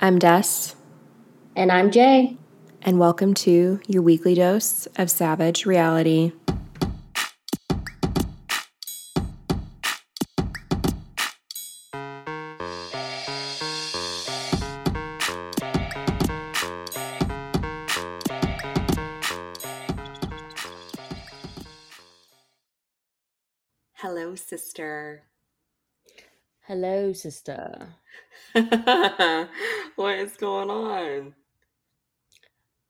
I'm Des, And I'm Jay. and welcome to your weekly dose of savage reality. Hello, sister. Hello, sister. what is going on?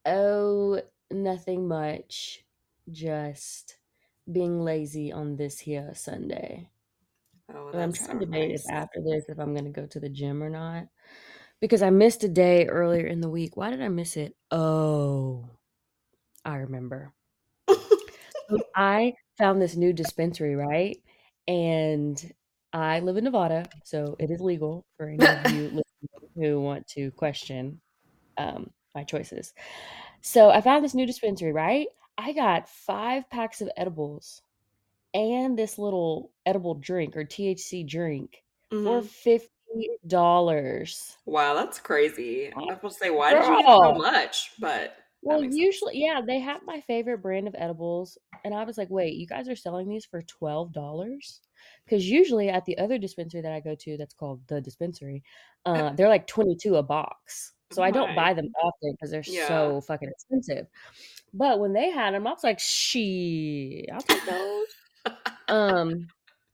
Oh, nothing much. Just being lazy on this here Sunday. Oh, I'm trying to debate if after this if I'm gonna go to the gym or not. Because I missed a day earlier in the week. Why did I miss it? Oh, I remember. So I found this new dispensary, right? And I live in Nevada, so it is legal for any of you listening who want to question um, my choices. So I found this new dispensary, right? I got five packs of edibles and this little edible drink or THC drink for Mhm. fifty dollars. Wow, that's crazy. I was supposed to say, why did you get so much? But Well, usually, yeah, they have my favorite brand of edibles, and I was like, wait, you guys are selling these for twelve dollars? Because usually at the other dispensary that I go to, that's called the dispensary, uh, they're like twenty two a box. So I don't buy them often because they're Yeah. so fucking expensive. But when they had them, I was like, she, I'll take those. Um,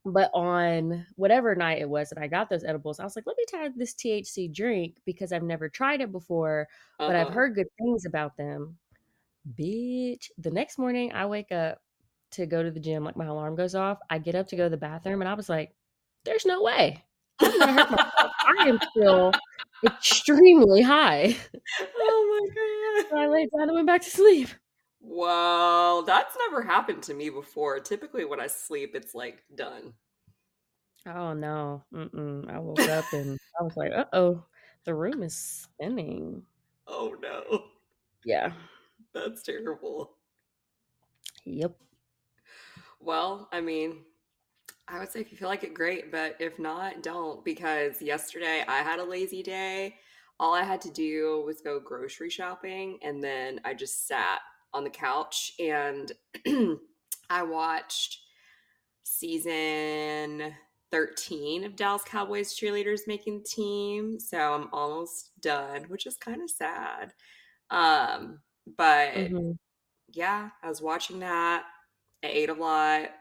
but on whatever night it was that I got those edibles, I was like, let me try this THC drink because I've never tried it before, but I've Uh-huh. heard good things about them. Bitch, the next morning I wake up to go to the gym, like my alarm goes off. I get up to go to the bathroom, and I was like, there's no way. I'm gonna hurt myself. I am still extremely high. oh my So god. I laid down and went back to sleep. Well, that's never happened to me before. Typically, when I sleep, it's like done. Oh no. Mm-mm. I woke up and I was like, uh oh, the room is spinning. Oh no, Yeah. that's terrible. Yep. Well, I mean, I would say if you feel like it, great, but if not, don't. Because yesterday I had a lazy day. All I had to do was go grocery shopping, and then I just sat on the couch and I watched season 13 of Dallas Cowboys cheerleaders making team. So I'm almost done, which is kind of sad. Um, but hmm yeah, I was watching that. I ate a lot.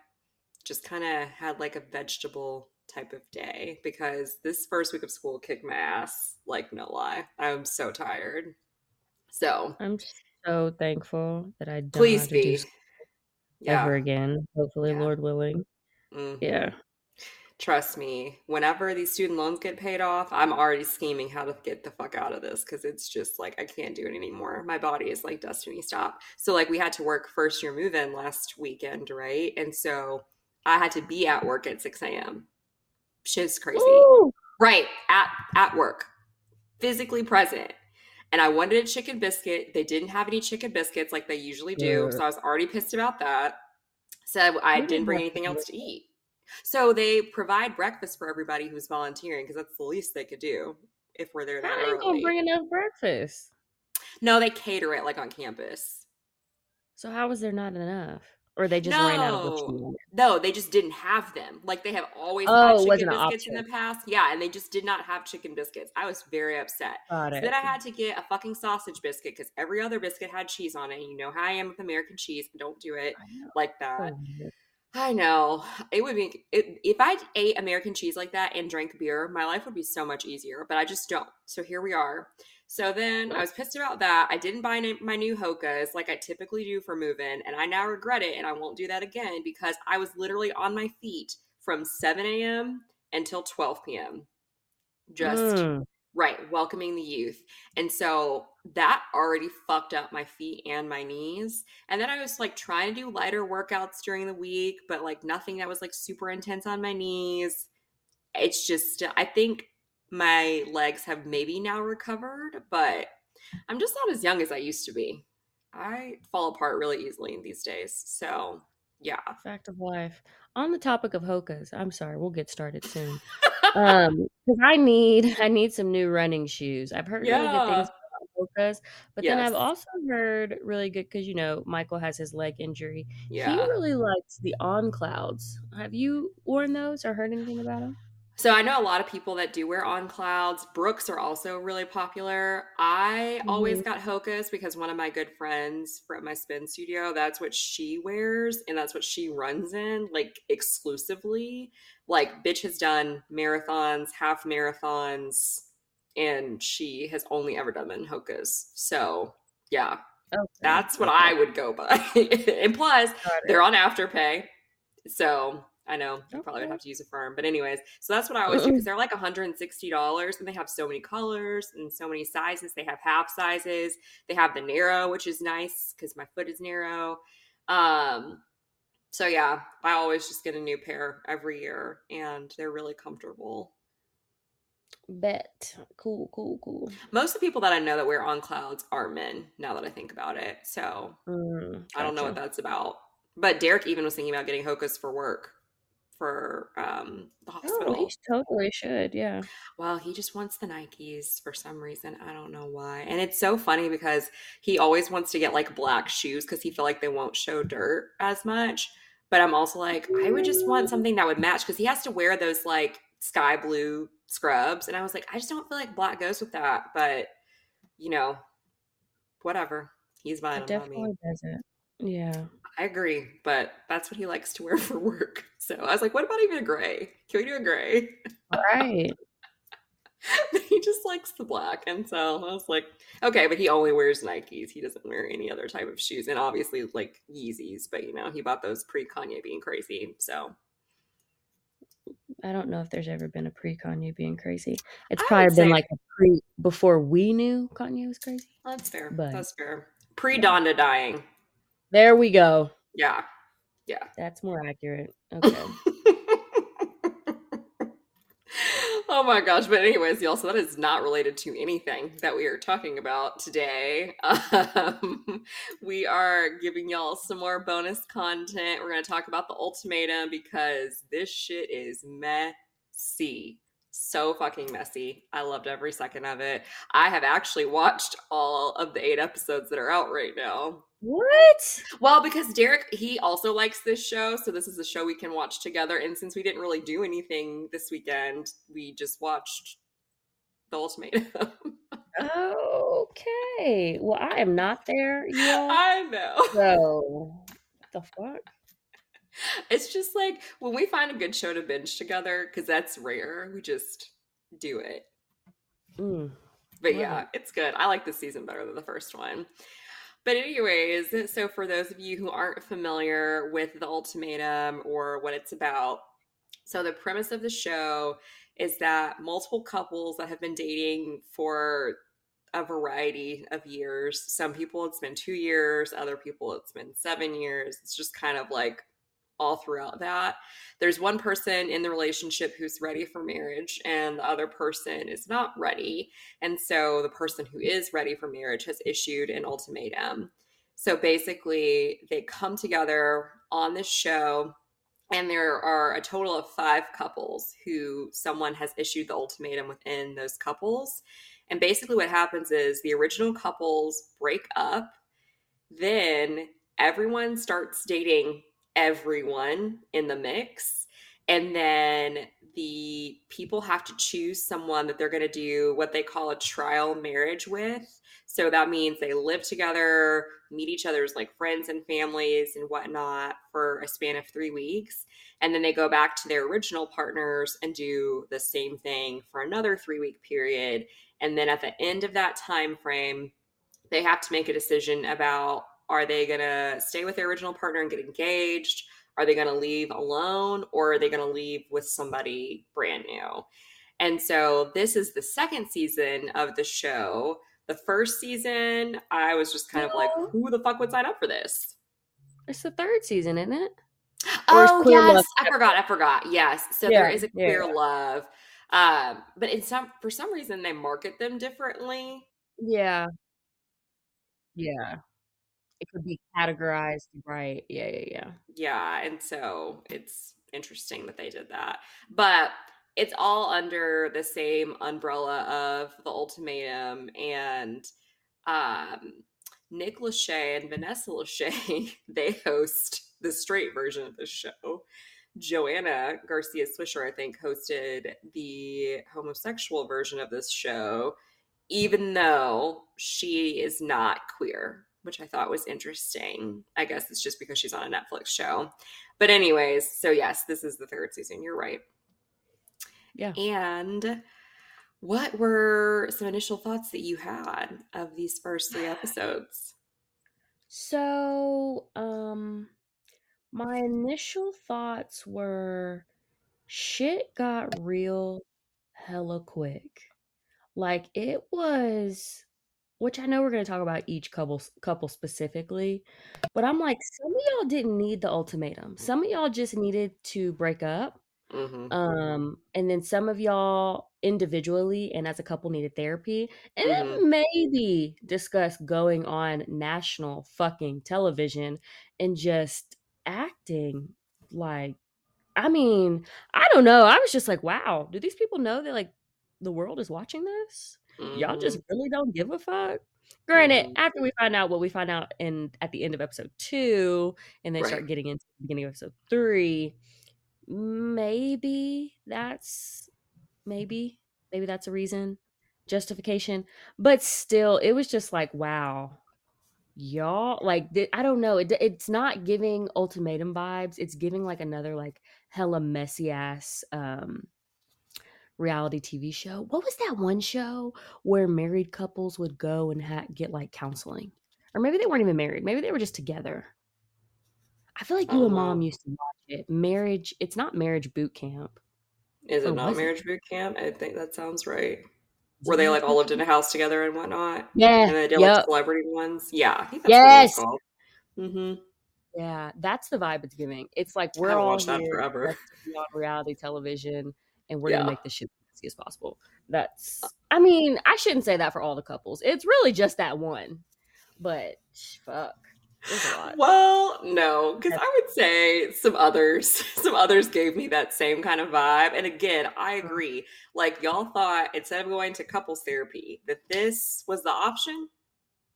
Just kind of had like a vegetable type of day because this first week of school kicked my ass. Like, no lie. I'm so tired. So I'm so thankful that I don't please have to do be. Yeah. ever again. Hopefully, Yeah. Lord willing. hmm Yeah. Trust me, whenever these student loans get paid off, I'm already scheming how to get the fuck out of this because it's just like I can't do it anymore. My body is like Destiny, stop. So like we had to work first year move in last weekend, right? And so I had to be at work at 6 a.m. Shit's crazy. Woo! Right, at at work. Physically present. And I wanted a chicken biscuit. They didn't have any chicken biscuits like they usually do. So I was already pissed about that. So I didn't bring anything else to eat. So they provide breakfast for everybody who's volunteering because that's the least they could do if we're there that you gonna bring enough breakfast? no, they cater it like on campus. So how was there not enough? Or they just ran out of you No, no, they just didn't have them. Like they have always had Oh, it chicken biscuits in the past. Yeah, and they just did not have chicken biscuits. I was very upset. Got So it. then I had to get a fucking sausage biscuit because every other biscuit had cheese on it. You know how I am with American cheese. Don't do it like that. weird. I know. It would be it, if I ate American cheese like that and drank beer, my life would be so much easier, but I just don't. So here we are. So then I was pissed about that. I didn't buy my new Hokas like I typically do for moving, and I now regret it and I won't do that again because I was literally on my feet from 7 a.m. until 12 p.m. Just Mm. Right, welcoming the youth. And so that already fucked up my feet and my knees. And then I was like trying to do lighter workouts during the week, but like nothing that was like super intense on my knees. It's just, uh, I think my legs have maybe now recovered, but I'm just not as young as I used to be. I fall apart really easily these days. So Yeah. Fact of life. On the topic of Hoka's, I'm sorry, we'll get started soon. Um, because I need I need some new running shoes. I've heard really good things about Hoka's, but then I've also heard really good because you know Michael has his leg injury. Yeah. He really likes the On Clouds. Have you worn those or heard anything about them? So I know a lot of people that do wear on clouds. Brooks are also really popular. I always Mhm. got Hoka's because one of my good friends from my spin studio, that's what she wears and that's what she runs in, like exclusively. Like bitch has done marathons, half marathons, and she has only ever done them in Hoka's. So yeah, Okay. that's what okay. I would go by. and plus, they're on afterpay. So I know you probably would have to use Affirm, but anyways, so that's what I always do because they're like $160 and they have so many colors and so many sizes. They have half sizes. They have the narrow, which is nice because my foot is narrow. Um, so yeah, I always just get a new pair every year and they're really comfortable. Bet. Cool, cool, cool. Most of the people that I know that wear on clouds are men now that I think about it. So Mm, I don't know what that's about. But Derek even was thinking about getting Hoka's for work for um, the Oh, he totally should. Yeah. Well, he just wants the Nikes for some reason. I don't know why. And it's so funny because he always wants to get like black shoes because he feel like they won't show dirt as much. But I'm also like, I would just want something that would match because he has to wear those like sky blue scrubs. And I was like, I just don't feel like black goes with that. But you know, whatever. He's buying It definitely doesn't. Yeah. I agree, but that's what he likes to wear for work. So I was like, what about even a gray? Can we do a gray? Right. but he just likes the black. And so I was like, okay, but he only wears Nikes. He doesn't wear any other type of shoes. And obviously, like Yeezys, but you know, he bought those pre Kanye being crazy. So I don't know if there's ever been a pre Kanye being crazy. It's I probably been say like a pre before we knew Kanye was crazy. that's fair. But That's fair. Pre yeah. Dying. There we go. Yeah. Yeah. That's more accurate. Okay. oh my gosh. But, anyways, y'all, so that is not related to anything that we are talking about today. Um, we are giving y'all some more bonus content. We're going to talk about the ultimatum because this shit is messy. So fucking messy. I loved every second of it. I have actually watched all of the eight episodes that are out right now. what? Well, because Derek, he also likes this show, so this is a show we can watch together. And since we didn't really do anything this weekend, we just watched The Ultimatum. Okay. Well, I am not there, all. I know. So, what the fuck? It's just like when we find a good show to binge together, because that's rare, we just do it. Mm, But yeah, it. it's good. I like this season better than the first one. But, anyways, so for those of you who aren't familiar with The Ultimatum or what it's about, so the premise of the show is that multiple couples that have been dating for a variety of years, some people it's been two years, other people it's been seven years. It's just kind of like all throughout that. There's one person in the relationship who's ready for marriage, and the other person is not ready. And so the person who is ready for marriage has issued an ultimatum. So basically, they come together on this show, and there are a total of five couples who someone has issued the ultimatum within those couples. And basically, what happens is the original couples break up, then everyone starts dating everyone in the mix. And then the people have to choose someone that they're going to do what they call a trial marriage with. So that means they live together, meet each other's like friends and families and whatnot for a span of three weeks. And then they go back to their original partners and do the same thing for another three week period. And then at the end of that time frame, they have to make a decision about are they going to stay with their original partner and get engaged? Are they going to leave alone or are they going to leave with somebody brand new? And so this is the second season of the show. The first season, I was just kind of like, who the fuck would sign up for this? It's the third season, isn't it? Or Oh yes, Love I forgot. I forgot. Yes, so Yeah, there is a yeah, queer love, um, but in some for some reason they market them differently. Yeah. Yeah. It could be categorized right. Yeah, yeah, yeah. Yeah, and so it's interesting that they did that. But it's all under the same umbrella of the ultimatum and um Nick Lachey and Vanessa Lachey, they host the straight version of the show. Joanna Garcia Swisher, I think, hosted the homosexual version of this show, even though she is not queer, which I thought was interesting. I guess it's just because she's on a Netflix show. But, anyways, so yes, this is the third season. You're right. Yeah. And what were some initial thoughts that you had of these first three episodes? So, um, my initial thoughts were shit got real hella quick. Like it was which I know we're going to talk about each couple couple specifically, but I'm like some of y'all didn't need the ultimatum. Some of y'all just needed to break up. Mm-hmm. Um and then some of y'all individually and as a couple needed therapy and mm-hmm. then maybe discuss going on national fucking television and just acting like I mean, I don't know. I was just like, wow, do these people know that like the world is watching this? Mm-hmm. Y'all just mm-hmm. really don't give a fuck. Granted, mm-hmm. after we find out what we find out in at the end of episode two, and they right. start getting into the beginning of episode three, maybe that's maybe maybe that's a reason justification but still it was just like wow y'all like i don't know it, it's not giving ultimatum vibes it's giving like another like hella messy ass um reality tv show what was that one show where married couples would go and ha- get like counseling or maybe they weren't even married maybe they were just together i feel like you and mom used to watch it marriage it's not marriage boot camp is it not marriage it? boot camp i think that sounds right where they like all lived in a house together and whatnot. Yeah, and they did yep. like celebrity ones. Yeah, I think that's yes. Mm-hmm. Yeah, that's the vibe it's giving. It's like we're all here forever. on reality television, and we're yeah. gonna make this shit as easy as possible. That's. Uh I mean, I shouldn't say that for all the couples. It's really just that one, but fuck. Well, no, because I would say some others, some others gave me that same kind of vibe. And again, I uh-huh. agree. Like y'all thought instead of going to couples therapy, that this was the option.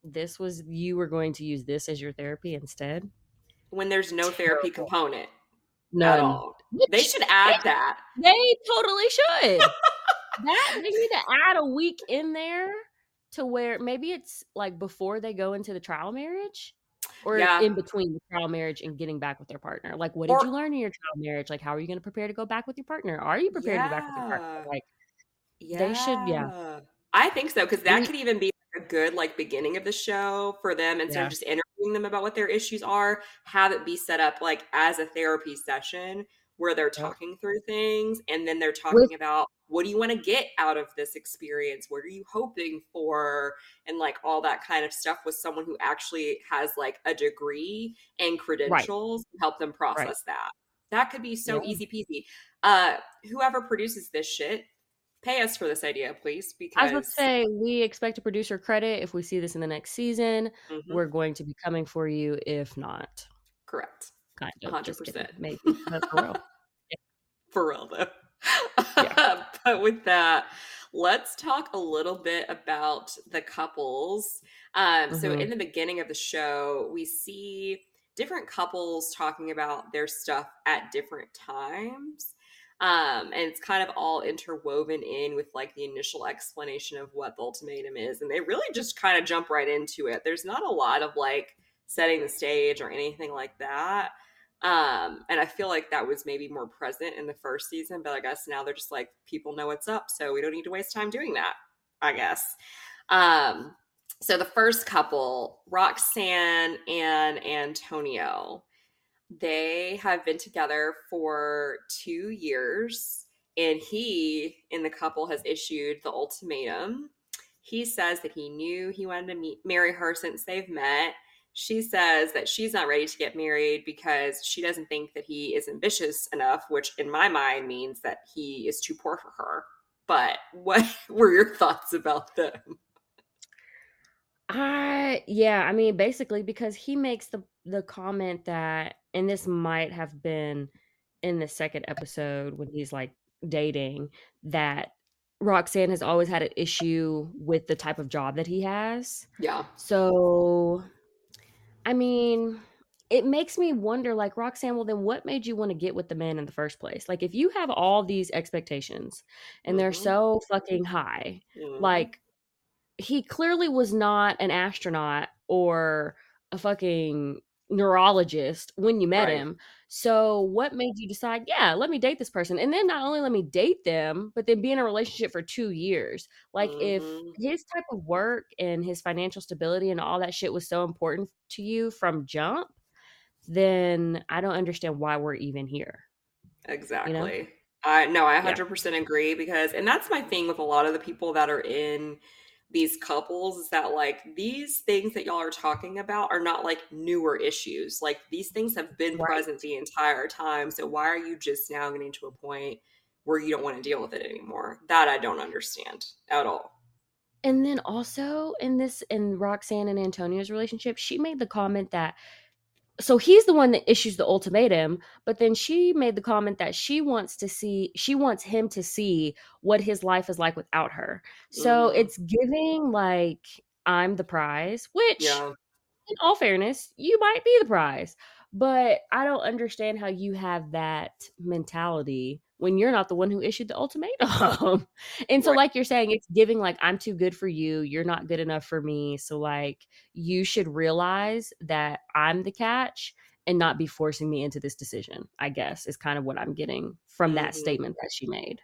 This was you were going to use this as your therapy instead. When there's no Terrible. therapy component. None. All. Oh, Which, they should add they, that. They totally should. that they need to add a week in there to where maybe it's like before they go into the trial marriage or yeah. in between the trial marriage and getting back with their partner. Like, what did you learn in your trial marriage? Like, how are you going to prepare to go back with your partner? Are you prepared yeah. to go back with your partner? Like, yeah. they should, yeah. I think so because that could even be a good like beginning of the show for them instead yeah. of just interviewing them about what their issues are. Have it be set up like as a therapy session where they're talking through things and then they're talking With- about what do you want to get out of this experience what are you hoping for and like all that kind of stuff with someone who actually has like a degree and credentials right. to help them process right. that that could be so yeah. easy peasy uh whoever produces this shit pay us for this idea please because i to say we expect a producer credit if we see this in the next season mm-hmm. we're going to be coming for you if not correct kind of 100% maybe that's for real yeah. for real though yeah. but with that, let's talk a little bit about the couples. Um, mm-hmm. So, in the beginning of the show, we see different couples talking about their stuff at different times. Um, and it's kind of all interwoven in with like the initial explanation of what the ultimatum is. And they really just kind of jump right into it. There's not a lot of like setting the stage or anything like that. Um, and I feel like that was maybe more present in the first season, but I guess now they're just like, people know what's up, so we don't need to waste time doing that, I guess. Um, so the first couple, Roxanne and Antonio, they have been together for two years, and he in the couple has issued the ultimatum. He says that he knew he wanted to meet, marry her since they've met she says that she's not ready to get married because she doesn't think that he is ambitious enough, which in my mind means that he is too poor for her. But what were your thoughts about them? I yeah, I mean, basically because he makes the the comment that and this might have been in the second episode when he's, like, dating, that Roxanne has always had an issue with the type of job that he has. Yeah. So, I mean, it makes me wonder, like, Roxanne, well, then what made you wanna get with the man in the first place? Like, if you have all these expectations and they're Mhm. so fucking high, Mhm. like he clearly was not an astronaut or a fucking neurologist when you met Right. him. So, what made you decide, "Yeah, let me date this person," and then not only let me date them, but then be in a relationship for 2 years? Like, if Mhm. his type of work and his financial stability and all that shit was so important to you from jump, then I don't understand why we're even here, you know? Exactly. I no, I 100% agree because and that's my thing with a lot of the people that are in these couples is that like these things that y'all are talking about are not like newer issues. Like these things have been present the entire time. So why are you just now getting to a point where you don't want to deal with it anymore? That I don't understand at all. And then also in this in Roxanne and Antonio's relationship, she made the comment that so he's the one that issues the ultimatum, but then she made the comment that she wants to see she wants him to see what his life is like without her. So Mhm. it's giving like I'm the prize, which Yeah. in all fairness, you might be the prize. But I don't understand how you have that mentality when you're not the one who issued the ultimatum. and so, Right. like you're saying, it's giving like, I'm too good for you. You're not good enough for me. So, like, you should realize that I'm the catch and not be forcing me into this decision, I guess, is kind of what I'm getting from that Mhm. statement that she made.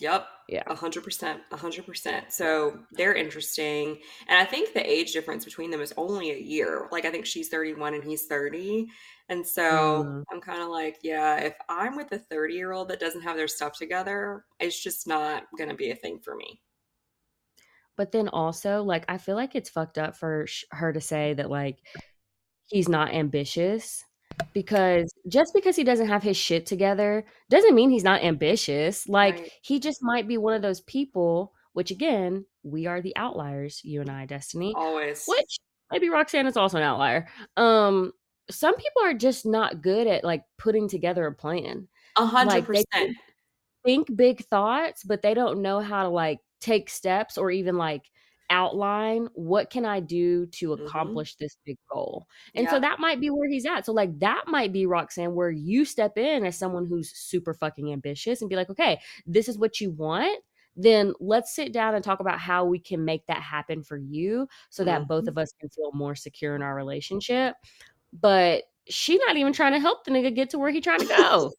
Yep. Yeah. A hundred percent. A hundred percent. So they're interesting. And I think the age difference between them is only a year. Like I think she's 31 and he's 30. And so Mm. I'm kind of like, yeah, if I'm with a 30 year old that doesn't have their stuff together, it's just not going to be a thing for me. But then also, like, I feel like it's fucked up for sh- her to say that, like, he's not ambitious because just because he doesn't have his shit together doesn't mean he's not ambitious. Like Right. he just might be one of those people, which again, we are the outliers, you and I, Destiny, Always. which maybe Roxanne is also an outlier. Um some people are just not good at like putting together a plan. A hundred percent. think big thoughts, but they don't know how to like take steps or even like outline what can I do to Mm-hmm. accomplish this big goal. And so that might be where he's at. So like that might be Roxanne where you step in as someone who's super fucking ambitious and be like, "Okay, this is what you want." Then let's sit down and talk about how we can make that happen for you so that both Mm-hmm. of us can feel more secure in our relationship. But she not even trying to help the nigga get to where he trying to go.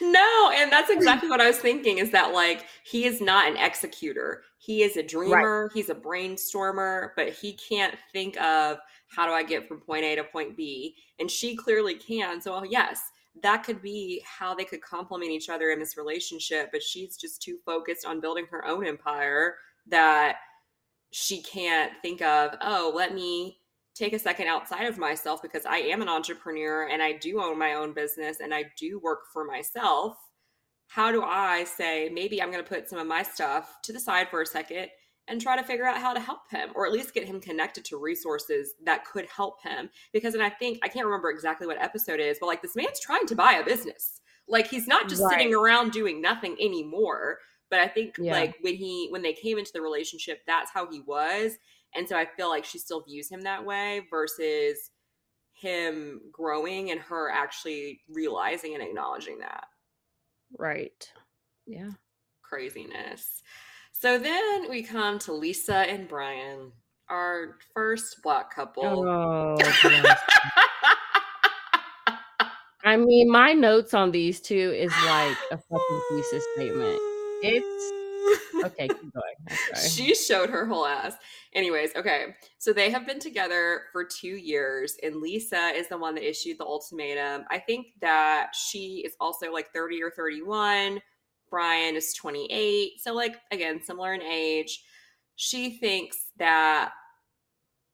No, and that's exactly what I was thinking is that like he is not an executor. He is a Right. dreamer, he's a brainstormer, but he can't think of how do I get from point A to point B. And she clearly can. So oh, yes, that could be how they could complement each other in this relationship, but she's just too focused on building her own empire that she can't think of, oh, let me take a second outside of myself because I am an entrepreneur and I do own my own business and I do work for myself. How do I say, maybe I'm going to put some of my stuff to the side for a second and try to figure out how to help him or at least get him connected to resources that could help him? Because, and I think, I can't remember exactly what episode is, but like this man's trying to buy a business. Like he's not just Right. sitting around doing nothing anymore. But I think Yeah. like when he when they came into the relationship, that's how he was. And so I feel like she still views him that way versus him growing and her actually realizing and acknowledging that Right. Yeah. craziness. So then we come to Lisa and Brian, our first black couple. Oh. I mean, my notes on these two is like a fucking thesis statement. It's okay, keep going. She showed her whole ass. Anyways, okay. So they have been together for two years, and Lisa is the one that issued the ultimatum. I think that she is also like 30 or 31. Brian is 28. So, like, again, similar in age. She thinks that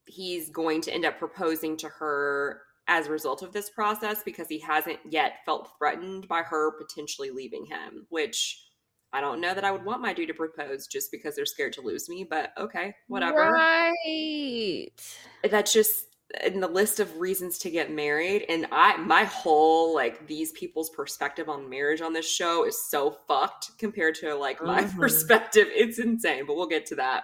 he's going to end up proposing to her as a result of this process because he hasn't yet felt threatened by her potentially leaving him, which I don't know that I would want my dude to propose just because they're scared to lose me, but okay, whatever. Right. That's just in the list of reasons to get married and i my whole like these people's perspective on marriage on this show is so fucked compared to like my Mhm. perspective it's insane but we'll get to that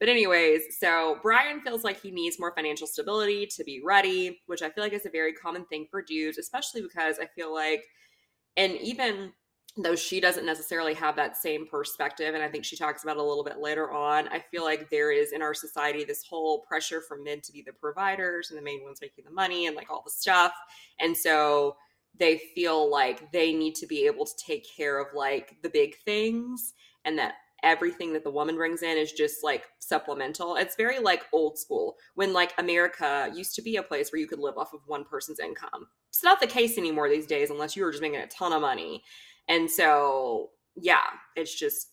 but anyways so brian feels like he needs more financial stability to be ready which i feel like is a very common thing for dudes especially because i feel like and even though she doesn't necessarily have that same perspective and i think she talks about it a little bit later on i feel like there is in our society this whole pressure for men to be the providers and the main ones making the money and like all the stuff and so they feel like they need to be able to take care of like the big things and that everything that the woman brings in is just like supplemental. It's very like old school. When like america used to be a place where you could live off of one person's income. It's not the case anymore these days unless you were just making a ton of money and so, yeah, it's just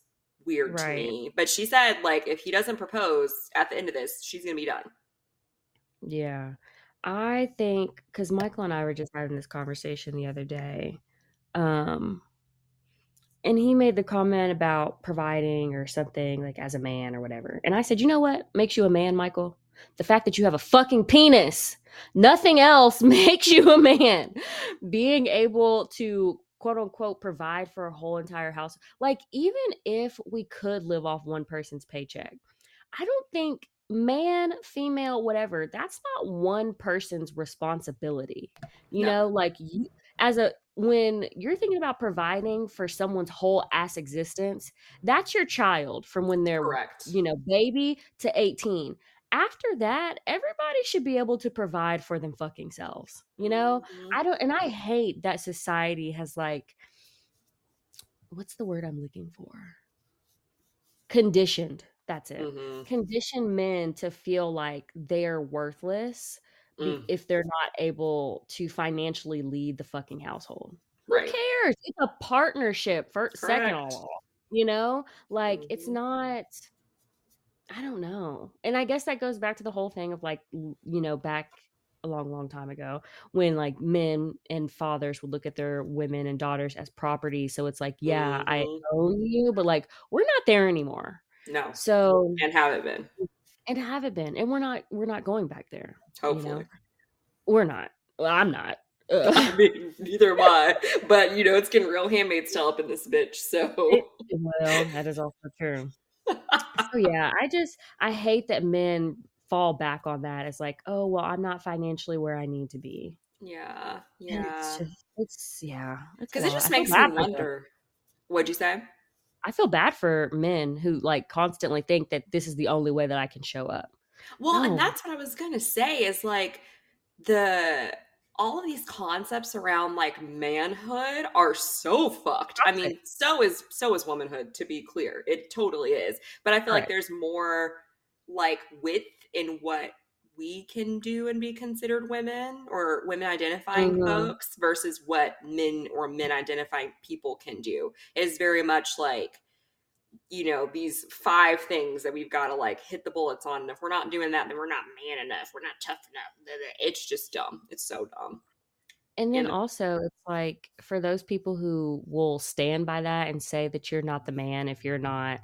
weird to me. But she said, like, if he doesn't propose at the end of this, she's going to be done. Yeah. I think because Michael and I were just having this conversation the other day. Um, and he made the comment about providing or something like as a man or whatever. And I said, you know what makes you a man, Michael? The fact that you have a fucking penis. Nothing else makes you a man. Being able to quote unquote provide for a whole entire house. Like, even if we could live off one person's paycheck, I don't think man, female, whatever, that's not one person's responsibility. You No. know, like you, as a when you're thinking about providing for someone's whole ass existence, that's your child from when they're Correct. you know, baby to 18. After that, everybody should be able to provide for them fucking selves. You know? Mhm. I don't and I hate that society has like what's the word I'm looking for? Conditioned. That's it. Mhm. Condition men to feel like they're worthless Mm. if they're not able to financially lead the fucking household. Right. Who cares? It's a partnership first, second all. You know, like it's Mhm. not. I don't know, and I guess that goes back to the whole thing of like you know back a long, long time ago when like men and fathers would look at their women and daughters as property. So it's like, yeah, I Mhm. own you, but like we're not there anymore. No. So And haven't been. and haven't been, and we're not we're not going back there. Hopefully. You know, we're not. Well, I'm not. I mean, neither am I. But, you know, it's getting real handmaid's tale up in this bitch. So, well, that is also true. So yeah, I just I hate that men fall back on that It's like, oh well, I'm not financially where I need to be. yeah. And it's Yeah. just it's yeah, Because it just I makes me bad for them. wonder. What'd you say? I feel bad for men who like constantly think that this is the only way that I can show up. Well, and that's what I was gonna say is like the all of these concepts around like manhood are so fucked. I mean, so is so is womanhood, to be clear. It totally is. But I feel like there's more like width in what we can do and be considered women or women identifying Mhm. folks versus what men or men identifying people can do. It is very much like you know these five things that we've got to like hit the bullets on and if we're not doing that then we're not man enough we're not tough enough it's just dumb it's so dumb And then And- also, it's like for those people who will stand by that and say that you're not the man if you're not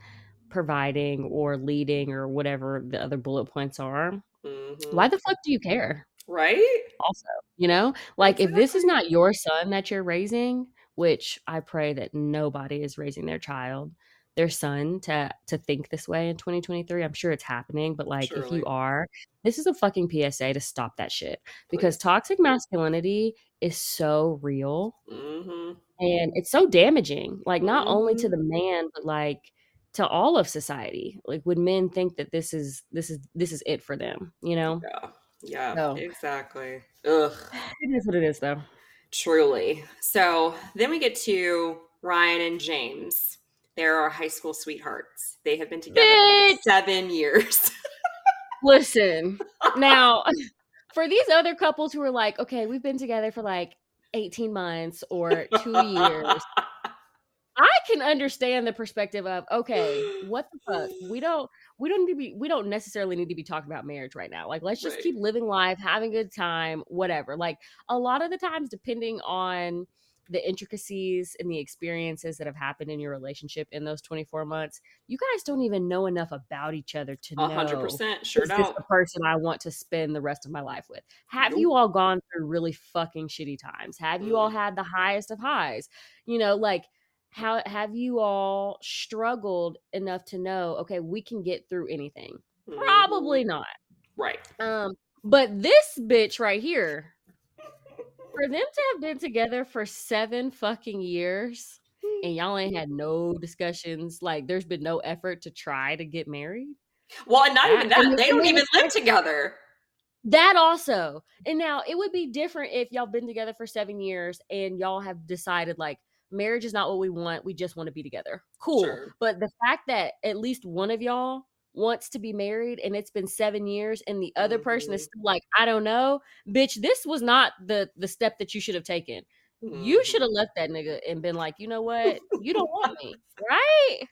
providing or leading or whatever the other bullet points are. Mhm. Why the fuck do you care? right Also, you know, like if this is not your son that you're raising, which I pray that nobody is raising their child, their son to to think this way in 2023. I'm sure it's happening, but like if you are, this is a fucking PSA to stop that shit because Please. toxic masculinity is so real hmm and it's so damaging like not only to Mhm. the man but like to all of society like would men think that this is this is this is it for them you know yeah yeah No. exactly ugh it is what it is though truly so then we get to ryan and james they're our high school sweethearts. They have been together Bitch! seven years. Listen now for these other couples who are like okay we've been together for like 18 months or two years i can understand the perspective of okay what the fuck? We don't we don't need to be we don't necessarily need to be talking about marriage right now. Like let's just Right. keep living life having a good time whatever. Like a lot of the times depending on the intricacies and the experiences that have happened in your relationship in those 24 months, you guys don't even know enough about each other to know. 100% sure is this don't. the person I want to spend the rest of my life with? Have Nope. you all gone through really fucking shitty times? Have you all Mm. had the highest of highs? You know, like how have you all struggled enough to know, okay, we can get through anything? Mhm. Probably not. Right. Um, but this bitch right here, for them to have been together for seven fucking years hmm. and y'all ain't had no discussions, like there's been no effort to try to get married. Well, and not even That- that. They don't even live together. That also. And now it would be different if y'all been together for seven years and y'all have decided like marriage is not what we want. We just want to be together. Cool. Sure. But the fact that at least one of y'all wants to be married and it's been seven years and the other person is Mhm. still like, I don't know, bitch, this was not the the step that you should have taken. You Mhm. should have left that nigga and been like, you know what? You don't want me. Right?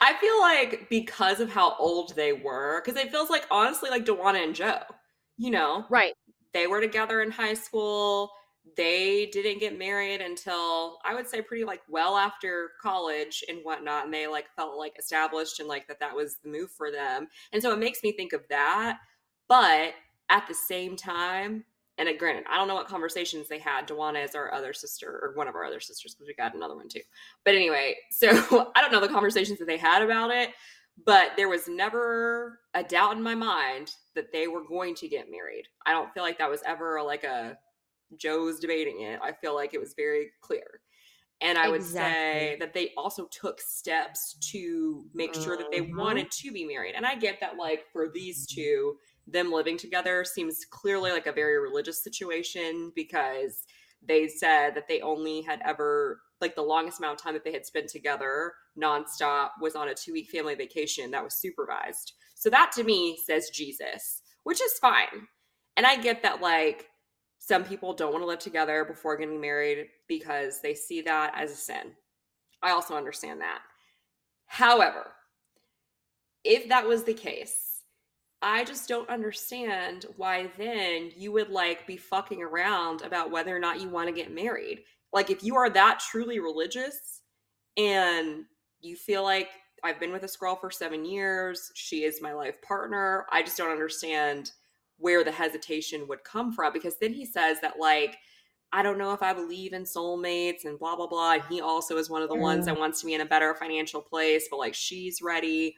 I feel like because of how old they were, because it feels like honestly like Dewana and Joe. You know, Right. they were together in high school. They didn't get married until I would say pretty like well after college and whatnot, and they like felt like established and like that that was the move for them. And so it makes me think of that. But at the same time, and uh, granted, I don't know what conversations they had. Dewana is our other sister, or one of our other sisters, because we got another one too. But anyway, so I don't know the conversations that they had about it, but there was never a doubt in my mind that they were going to get married. I don't feel like that was ever like a Joe's debating it. I feel like it was very clear. And I would say that they also took steps to make sure that they Mhm. wanted to be married. And I get that, like, for these two, them living together seems clearly like a very religious situation because they said that they only had ever, like, the longest amount of time that they had spent together nonstop was on a two week family vacation that was supervised. So that to me says Jesus, which is fine. And I get that, like, some people don't want to live together before getting married because they see that as a sin. I also understand that. However, if that was the case, I just don't understand why then you would like be fucking around about whether or not you want to get married. Like if you are that truly religious and you feel like I've been with this girl for 7 years, she is my life partner, I just don't understand where the hesitation would come from because then he says that like I don't know if I believe in soulmates and blah blah blah. And he also is one of the ones that mm. wants to be in a better financial place, but like she's ready.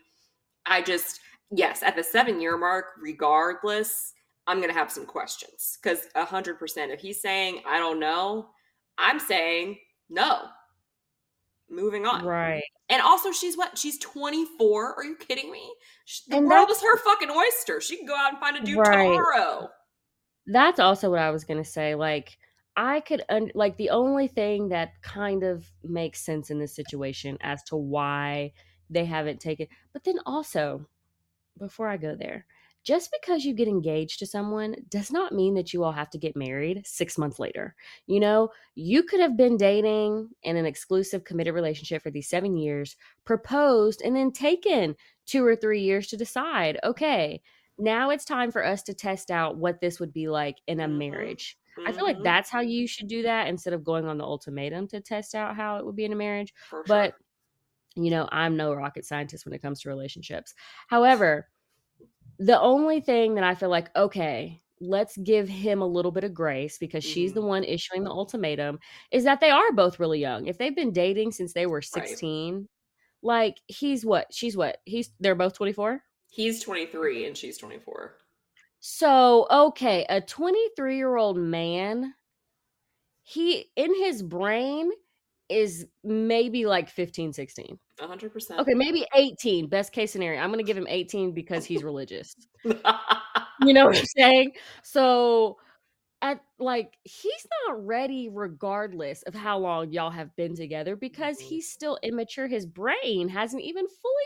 I just yes, at the seven year mark, regardless, I'm gonna have some questions because a hundred percent. If he's saying I don't know, I'm saying no. Moving on. Right. And also, she's what? She's 24. Are you kidding me? Sh- The And world is her fucking oyster. She can go out and find a dude Right. tomorrow. That's also what I was going to say. Like, I could, un- like, the only thing that kind of makes sense in this situation as to why they haven't taken, but then also, before I go there, just because you get engaged to someone does not mean that you all have to get married six months later. You know, you could have been dating in an exclusive committed relationship for these seven years, proposed, and then taken two or three years to decide, okay, now it's time for us to test out what this would be like in a Mhm. marriage. I feel like Mhm. that's how you should do that instead of going on the ultimatum to test out how it would be in a marriage. For But sure. you know, I'm no rocket scientist when it comes to relationships. However, the only thing that I feel like, okay, let's give him a little bit of grace because she's the Mhm. one issuing the ultimatum is that they are both really young. If they've been dating since they were 16, like he's what? She's what? He's they're both 24? He's 23 and she's 24. So, okay, a 23 year old man, he in his brain is maybe like 15, 16. 100%. Okay, maybe 18. Best case scenario. I'm going to give him 18 because he's religious. You know what I'm saying? So, at like, he's not ready regardless of how long y'all have been together because Mhm. he's still immature. His brain hasn't even fully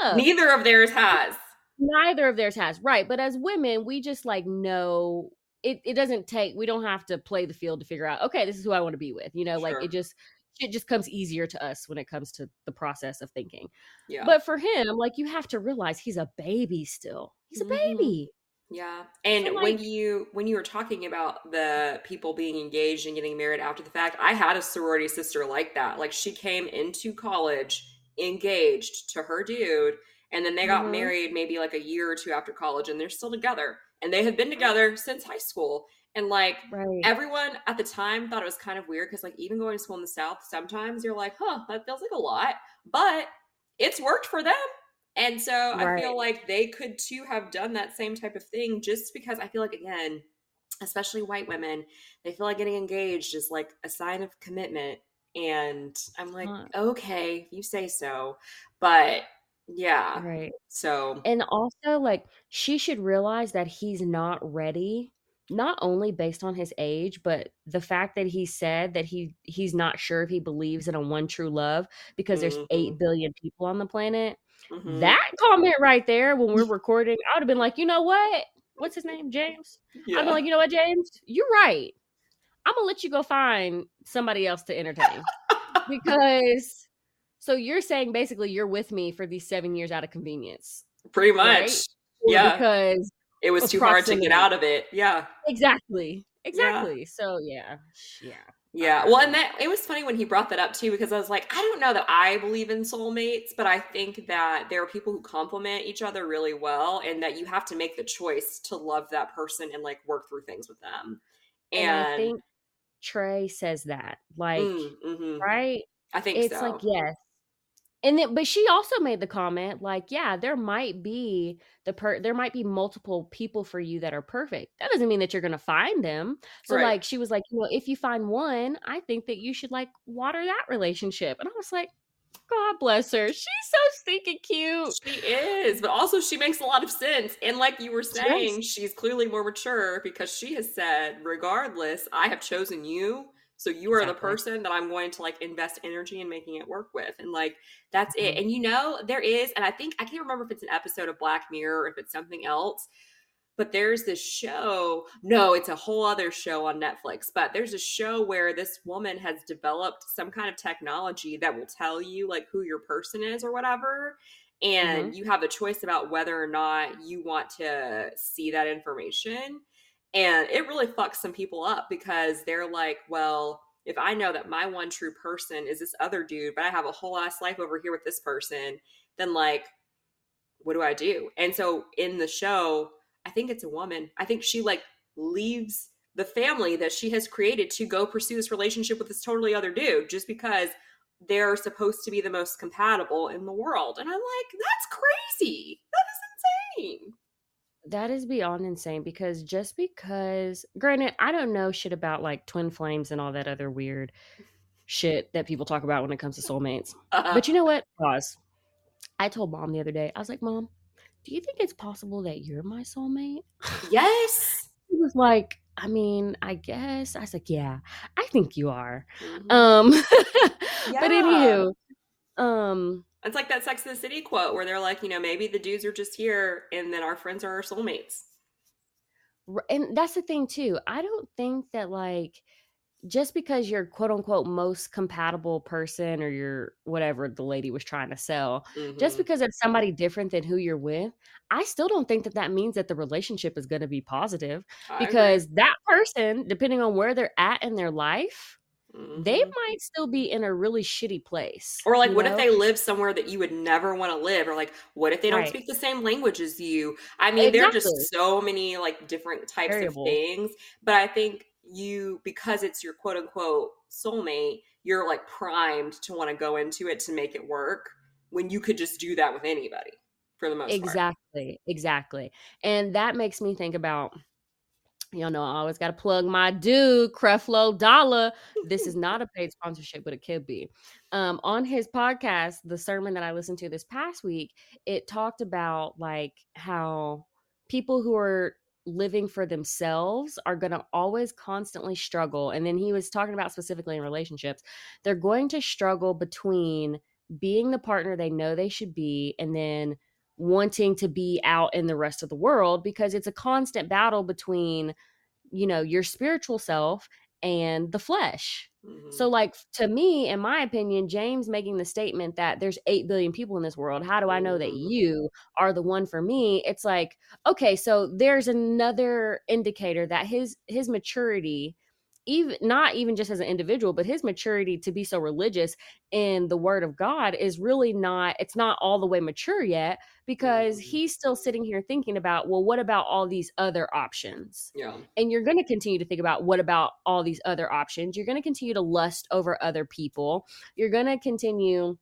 developed. Neither of theirs has. Neither of theirs has. Right. But as women, we just like know it, it doesn't take, we don't have to play the field to figure out, okay, this is who I want to be with. You know, like it just, it just comes easier to us when it comes to the process of thinking. Yeah. But for him, like you have to realize he's a baby still. He's a Mhm. baby. Yeah. And So, when you when you were talking about the people being engaged and getting married after the fact, I had a sorority sister like that. Like she came into college engaged to her dude and then they got Mhm. married maybe like a year or two after college and they're still together. And they have been together since high school. And like Right. everyone at the time thought it was kind of weird because like even going to school in the south sometimes you're like huh that feels like a lot but it's worked for them and so i feel like they could too have done that same type of thing just because i feel like again especially white women they feel like getting engaged is like a sign of commitment and i'm like not. okay you say so but yeah Right. so And also, like, she should realize that he's not ready, not only based on his age, but the fact that he said that he he's not sure if he believes in a one true love because there's Mhm. 8 billion people on the planet. mhm. That comment right there when we're recording, I would have been like, "You know what? What's his name? James?" I'd be like, "You know what, James? You're right. I'm gonna let you go find somebody else to entertain." because so you're saying basically you're with me for these 7 years out of convenience, pretty much Or yeah because it was too hard to get out of it yeah Exactly. Exactly. So yeah. Yeah. Yeah. Well, and that it was funny when he brought that up too, because I was like, I don't know that I believe in soulmates, but I think that there are people who complement each other really well, and that you have to make the choice to love that person and like work through things with them. And, And, I think Trey says that. Like, Mm, mhm. right? I think It's so. like, yes. And then but she also made the comment like, yeah, there might be the per there might be multiple people for you that are perfect. That doesn't mean that you're going to find them. So Right. like she was like, you know, if you find one, I think that you should like water that relationship. And I was like, God bless her. She's so stinking cute. She is, but also she makes a lot of sense. And like you were saying, she's clearly more mature because she has said, regardless, I have chosen you. So you are the person that I'm going to like invest energy in making it work with. And like that's it. Mhm. And you know, there is, and I think I can't remember if it's an episode of Black Mirror or if it's something else. But there's this show. No, it's a whole other show on Netflix. But there's a show where this woman has developed some kind of technology that will tell you like who your person is or whatever and you have a choice about whether or not you want to see that information. And it really fucks some people up because they're like, well, if I know that my one true person is this other dude, but I have a whole ass life over here with this person, then like, what do I do? And so in the show, I think it's a woman. I think she like leaves the family that she has created to go pursue this relationship with this totally other dude just because they're supposed to be the most compatible in the world. And I'm like, that's crazy. That is insane. That is beyond insane because just because, granted, I don't know shit about like twin flames and all that other weird shit that people talk about when it comes to soulmates. Uh, But you know what? Pause. I told mom the other day, I was like, Mom, do you think it's possible that you're my soulmate? yes. She was like, I mean, I guess. I was like, Yeah, I think you are. Mhm. Um, but Yeah. anywho, um, It's like that Sex in the City quote where they're like, you know, maybe the dudes are just here and then our friends are our soulmates. and that's the thing too. I don't think that like just because you're quote unquote most compatible person or you're whatever the lady was trying to sell, just Mhm. because it's somebody different than who you're with, I still don't think that that means that the relationship is going to be positive I agree. because that person, depending on where they're at in their life, they Mhm. might still be in a really shitty place. Or like, what if they live somewhere that you would never want to live? Or like, what if they don't Right. speak the same language as you? I mean, there are just so many like different types Variables. of things. But I think you, because it's your quote unquote soulmate, you're like primed to want to go into it to make it work when you could just do that with anybody for the most part. Exactly, exactly. And that makes me think about y'all know I always got to plug my dude, Creflo Dollar. This is not a paid sponsorship, but it could be. Um, on his podcast, the sermon that I listened to this past week, it talked about like how people who are living for themselves are going to always constantly struggle. And then he was talking about specifically in relationships, they're going to struggle between being the partner they know they should be and then wanting to be out in the rest of the world because it's a constant battle between you know your spiritual self and the flesh. Mhm. So, like, to me, in my opinion, James making the statement that there's 8 billion people in this world. How do I know that Mhm. you are the one for me? It's like, okay, so there's another indicator that his his maturity even not even just as an individual but his maturity to be so religious in the word of god is really not it's not all the way mature yet because Mhm. he's still sitting here thinking about well what about all these other options yeah. and you're going to continue to think about what about all these other options you're going to continue to lust over other people you're going to continue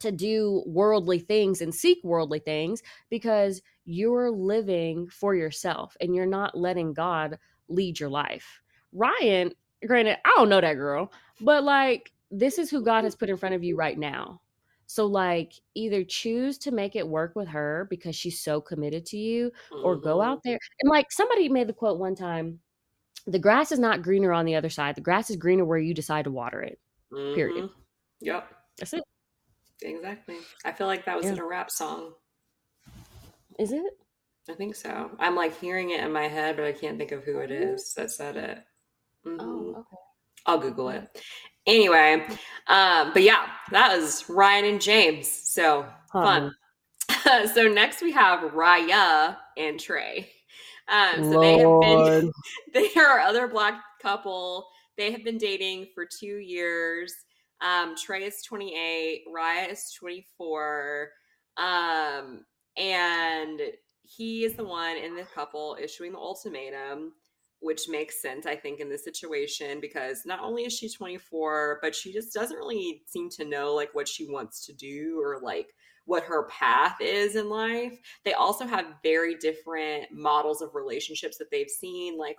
to do worldly things and seek worldly things because you're living for yourself and you're not letting God lead your life. Ryan, granted, I don't know that girl, but like this is who God has put in front of you right now. So like either choose to make it work with her because she's so committed to you or go Mhm. out there. And like somebody made the quote one time, the grass is not greener on the other side. The grass is greener where you decide to water it. period. Mhm. Yep. That's it. Exactly. I feel like that was Yeah. in a rap song. Is it? I think so. I'm like hearing it in my head, but I can't think of who it is that said it. Mhm. Oh, okay. I'll Google it. Anyway, um, but yeah, that was Ryan and James. So fun. so next we have Raya and Trey. Um, so they have been they are other black couple. They have been dating for two years. Um, Trey is 28, Raya is 24. Um, and he is the one in the couple issuing the ultimatum, which makes sense, I think, in this situation because not only is she 24, but she just doesn't really seem to know like what she wants to do or like what her path is in life. They also have very different models of relationships that they've seen. Like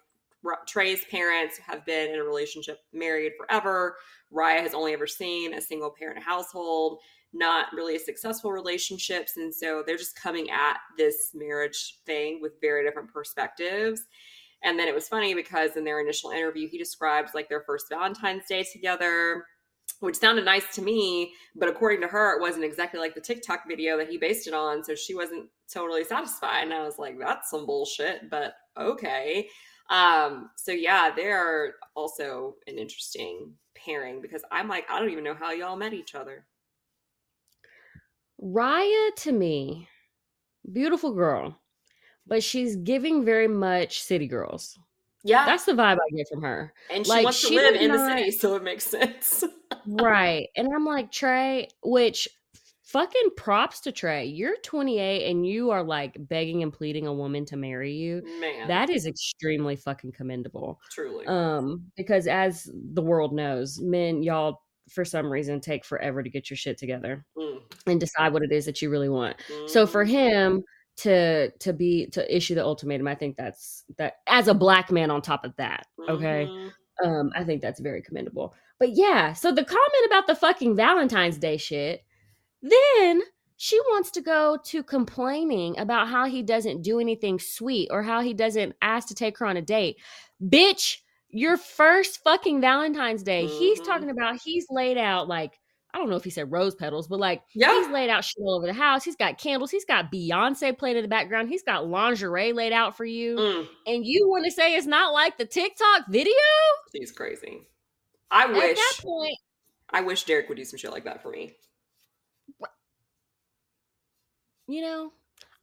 Trey's parents have been in a relationship, married forever. Raya has only ever seen a single parent household, not really successful relationships. And so they're just coming at this marriage thing with very different perspectives. And then it was funny because in their initial interview, he describes like their first Valentine's Day together, which sounded nice to me. But according to her, it wasn't exactly like the TikTok video that he based it on. So she wasn't totally satisfied. And I was like, that's some bullshit, but okay. Um, so yeah, they're also an interesting pairing because I'm like, I don't even know how y'all met each other. Raya to me, beautiful girl, but she's giving very much city girls. Yeah. That's the vibe I get from her. and she like, wants to she live in the city, so it makes sense. right. And I'm like, Trey, which fucking props to Trey. You're 28 and you are like begging and pleading a woman to marry you. Man. That is extremely fucking commendable. truly. Um, because as the world knows, men, y'all for some reason take forever to get your shit together Mm, and decide what it is that you really want. So for mhm. him to to be to issue the ultimatum, I think that's that as a black man on top of that. Okay. Mhm. Um, I think that's very commendable. But yeah, so the comment about the fucking Valentine's Day shit, then she wants to go to complaining about how he doesn't do anything sweet or how he doesn't ask to take her on a date. Bitch, your first fucking Valentine's Day, he's Mhm. talking about he's laid out like I don't know if he said rose petals, but like Yeah. he's laid out shit all over the house. He's got candles. He's got Beyonce playing in the background. He's got lingerie laid out for you. Mm, And you want to say it's not like the TikTok video? she's crazy. I At wish. point, I wish Derek would do some shit like that for me. you know,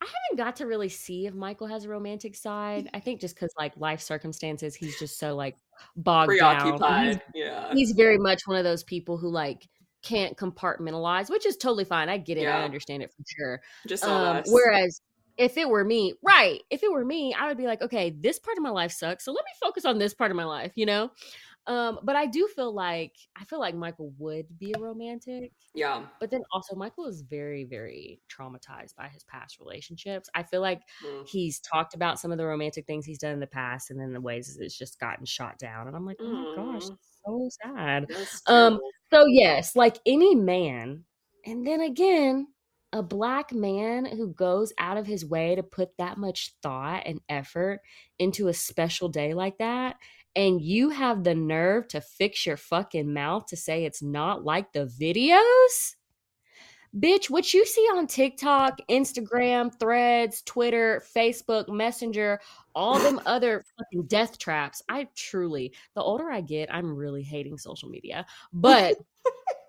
I haven't got to really see if Michael has a romantic side. I think just because like life circumstances, he's just so like bogged down. He's, Yeah. he's very much one of those people who like can't compartmentalize, which is totally fine. I get it. I understand it for sure. Just Um, whereas if it were me, right, if it were me, I would be like, okay, this part of my life sucks. So let me focus on this part of my life, you know? Um, but I do feel like I feel like Michael would be a romantic. Yeah. But then also Michael is very, very traumatized by his past relationships. I feel like Mm. he's talked about some of the romantic things he's done in the past and then the ways it's just gotten shot down. And I'm like, oh my gosh, Mm. so sad. Um. So yes, like any man, and then again, a black man who goes out of his way to put that much thought and effort into a special day like that, and you have the nerve to fix your fucking mouth to say it's not like the videos? Bitch, what you see on TikTok, Instagram, Threads, Twitter, Facebook, Messenger, all them other fucking death traps. I truly, the older I get, I'm really hating social media. But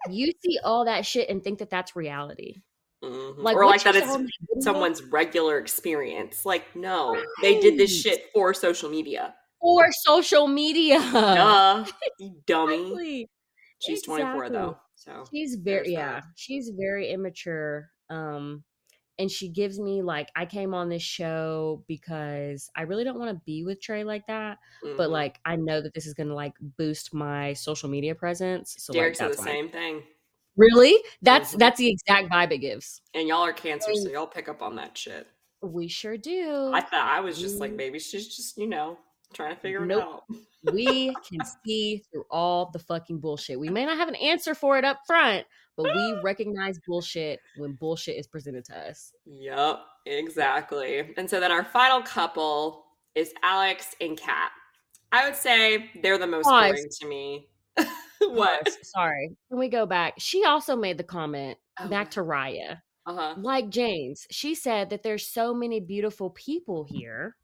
you see all that shit and think that that's reality. Mhm. Like, or like that it's video- someone's regular experience. Like, no, they did this shit for social media. for social media. Duh, you dummy. Exactly. She's 24 though, so She's very that. yeah, she's very immature. Um and she gives me like I came on this show because I really don't want to be with Trey like that, but Mhm. like I know that this is going to like boost my social media presence. So Derek like the why. same thing, Really? That's Mhm. that's the exact vibe it gives. and y'all are cancer, so y'all pick up on that shit. We sure do. I thought I was just like, maybe she's just you know trying to figure Nope. it out. we can see through all the fucking bullshit. We may not have an answer for it up front, but we recognize bullshit when bullshit is presented to us. Yep, exactly. And so then our final couple is Alex and Kat. I would say they're the most Pause. boring to me. what? Pause. Sorry. Can we go back? She also made the comment Oh, back to Raya. Uh huh. Like James, she said that there's so many beautiful people here.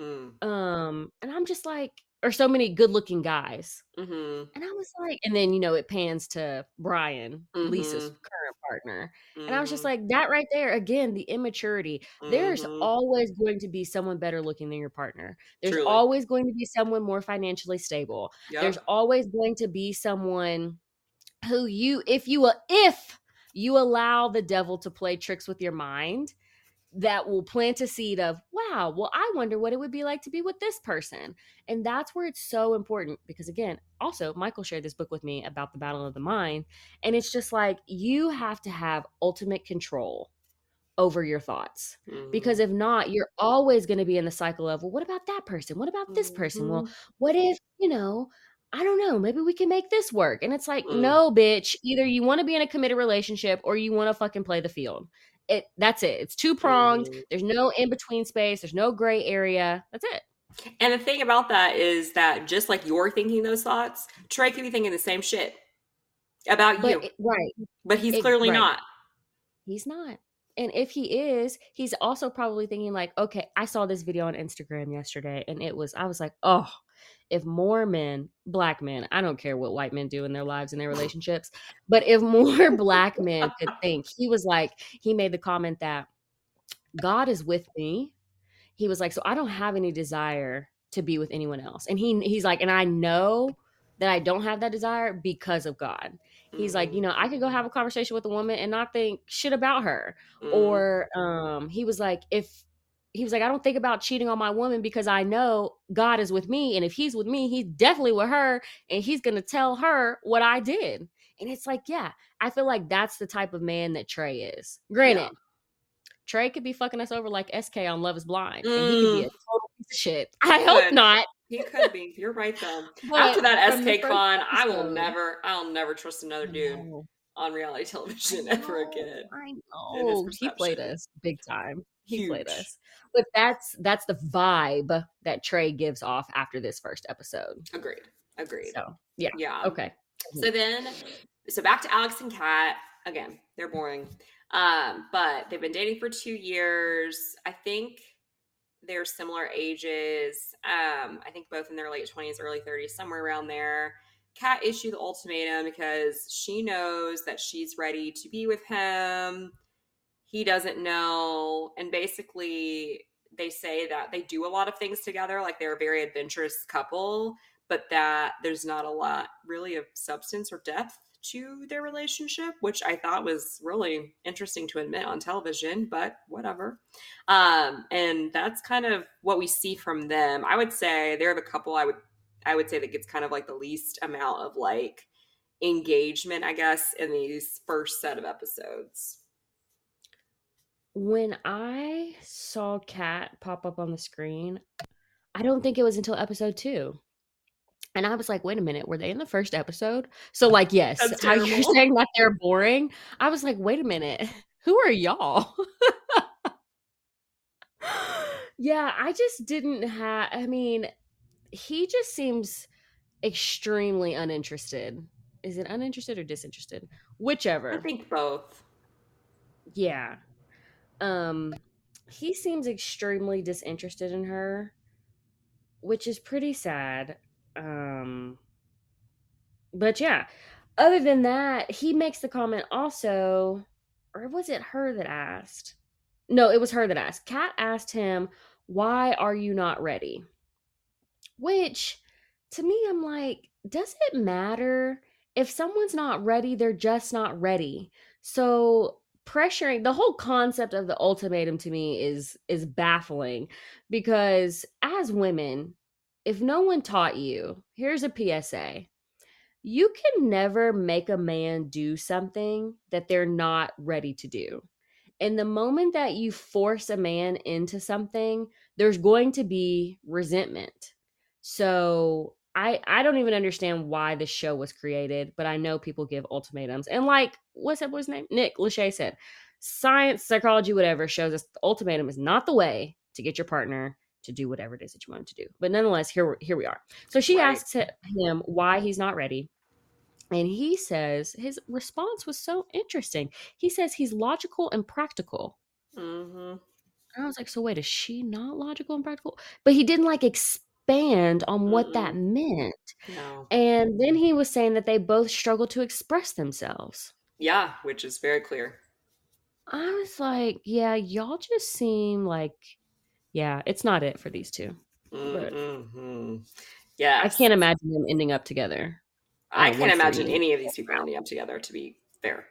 Mm, Um, and I'm just like, or so many good-looking guys. hmm And I was like, and then you know it pans to Brian, Lisa's Mhm. current partner. And I was just like, that right there, again, the immaturity. mm-hmm, There's always going to be someone better looking than your partner. There's Truly. always going to be someone more financially stable. There's always going to be someone who you, if you, will, if you allow the devil to play tricks with your mind, that will plant a seed of, wow, well, I wonder what it would be like to be with this person. And that's where it's so important because, again, also, Michael shared this book with me about the battle of the mind. And it's just like you have to have ultimate control over your thoughts mm-hmm, because if not, you're always going to be in the cycle of, well, what about that person? What about this person? Well, Mhm. what if, you know, I don't know, maybe we can make this work. And it's like, Mm. no, bitch, either you want to be in a committed relationship or you want to fucking play the field. It that's it. It's two pronged. Mhm. There's no in between space. There's no gray area. That's it. And the thing about that is that just like you're thinking those thoughts, Trey could be thinking the same shit about But you, it- right, but he's it- clearly right. not. he's not. And if he is, he's also probably thinking like, okay, I saw this video on Instagram yesterday and it was I was like, "Oh, if more men, black men, I don't care what white men do in their lives and their relationships, but if more black men could think." He was like he made the comment that God is with me. He was like, "So I don't have any desire to be with anyone else." And he he's like, "And I know that I don't have that desire because of God." He's like, Mhm. you know, I could go have a conversation with a woman and not think shit about her. Mhm. Or um he was like, if he was like, I don't think about cheating on my woman because I know God is with me. And if he's with me, he's definitely with her and he's gonna tell her what I did. And it's like, yeah, I feel like that's the type of man that Trey is. Granted, Yeah. Trey could be fucking us over like SK on Love is Blind. And he could be a mm. total piece of shit. I hope not. he could be. You're right though. But After that SK con, I will never, I'll never trust another dude on reality television ever again. I know. He played us big time. He played Huge. us. But that's that's the vibe that Trey gives off after this first episode. Agreed. Agreed. So yeah. yeah. Okay. So then, so back to Alex and Kat. Again, they're boring. Um, but they've been dating for two years. I think they're similar ages. Um, I think both in their late 20s, early 30s, somewhere around there. Kat issued the ultimatum because she knows that she's ready to be with him. He doesn't know. And basically, they say that they do a lot of things together, like they're a very adventurous couple, but that there's not a lot really of substance or depth to their relationship, which I thought was really interesting to admit on television, but whatever. Um, and that's kind of what we see from them. I would say they're the couple I would I would say that gets kind of like the least amount of like engagement, I guess, in these first set of episodes. When I saw Kat pop up on the screen, I don't think it was until episode two. And I was like, wait a minute, were they in the first episode? So, like, yes, how you're saying that they're boring. I was like, wait a minute, who are y'all? yeah, I just didn't have, I mean, he just seems extremely uninterested. Is it uninterested or disinterested? Whichever. I think both. Yeah. Um he seems extremely disinterested in her, which is pretty sad. Um but yeah, other than that, he makes the comment also or was it her that asked? No, it was her that asked. Kat asked him, "Why are you not ready?" Which to me I'm like, does it matter if someone's not ready, they're just not ready. So pressuring the whole concept of the ultimatum to me is is baffling because as women, if no one taught you, here's a PSA. You can never make a man do something that they're not ready to do. And the moment that you force a man into something, there's going to be resentment. So I I don't even understand why the show was created, but I know people give ultimatums. And like what's that boy's name? Nick Lachey said, science, psychology, whatever shows us the ultimatum is not the way to get your partner to do whatever it is that you want him to do. But nonetheless, here here we are. So she right. asks him why he's not ready. And he says his response was so interesting. He says he's logical and practical. Mm-hmm. I was like, so wait, is she not logical and practical? But he didn't like expand on what mm that meant. No. And then he was saying that they both struggle to express themselves. Yeah, which is very clear. I was like, yeah, y'all just seem like, yeah, it's not it for these 2 mm-hmm. Yeah, I can't imagine them ending up together. I can't imagine any of these people ending up together. To be fair,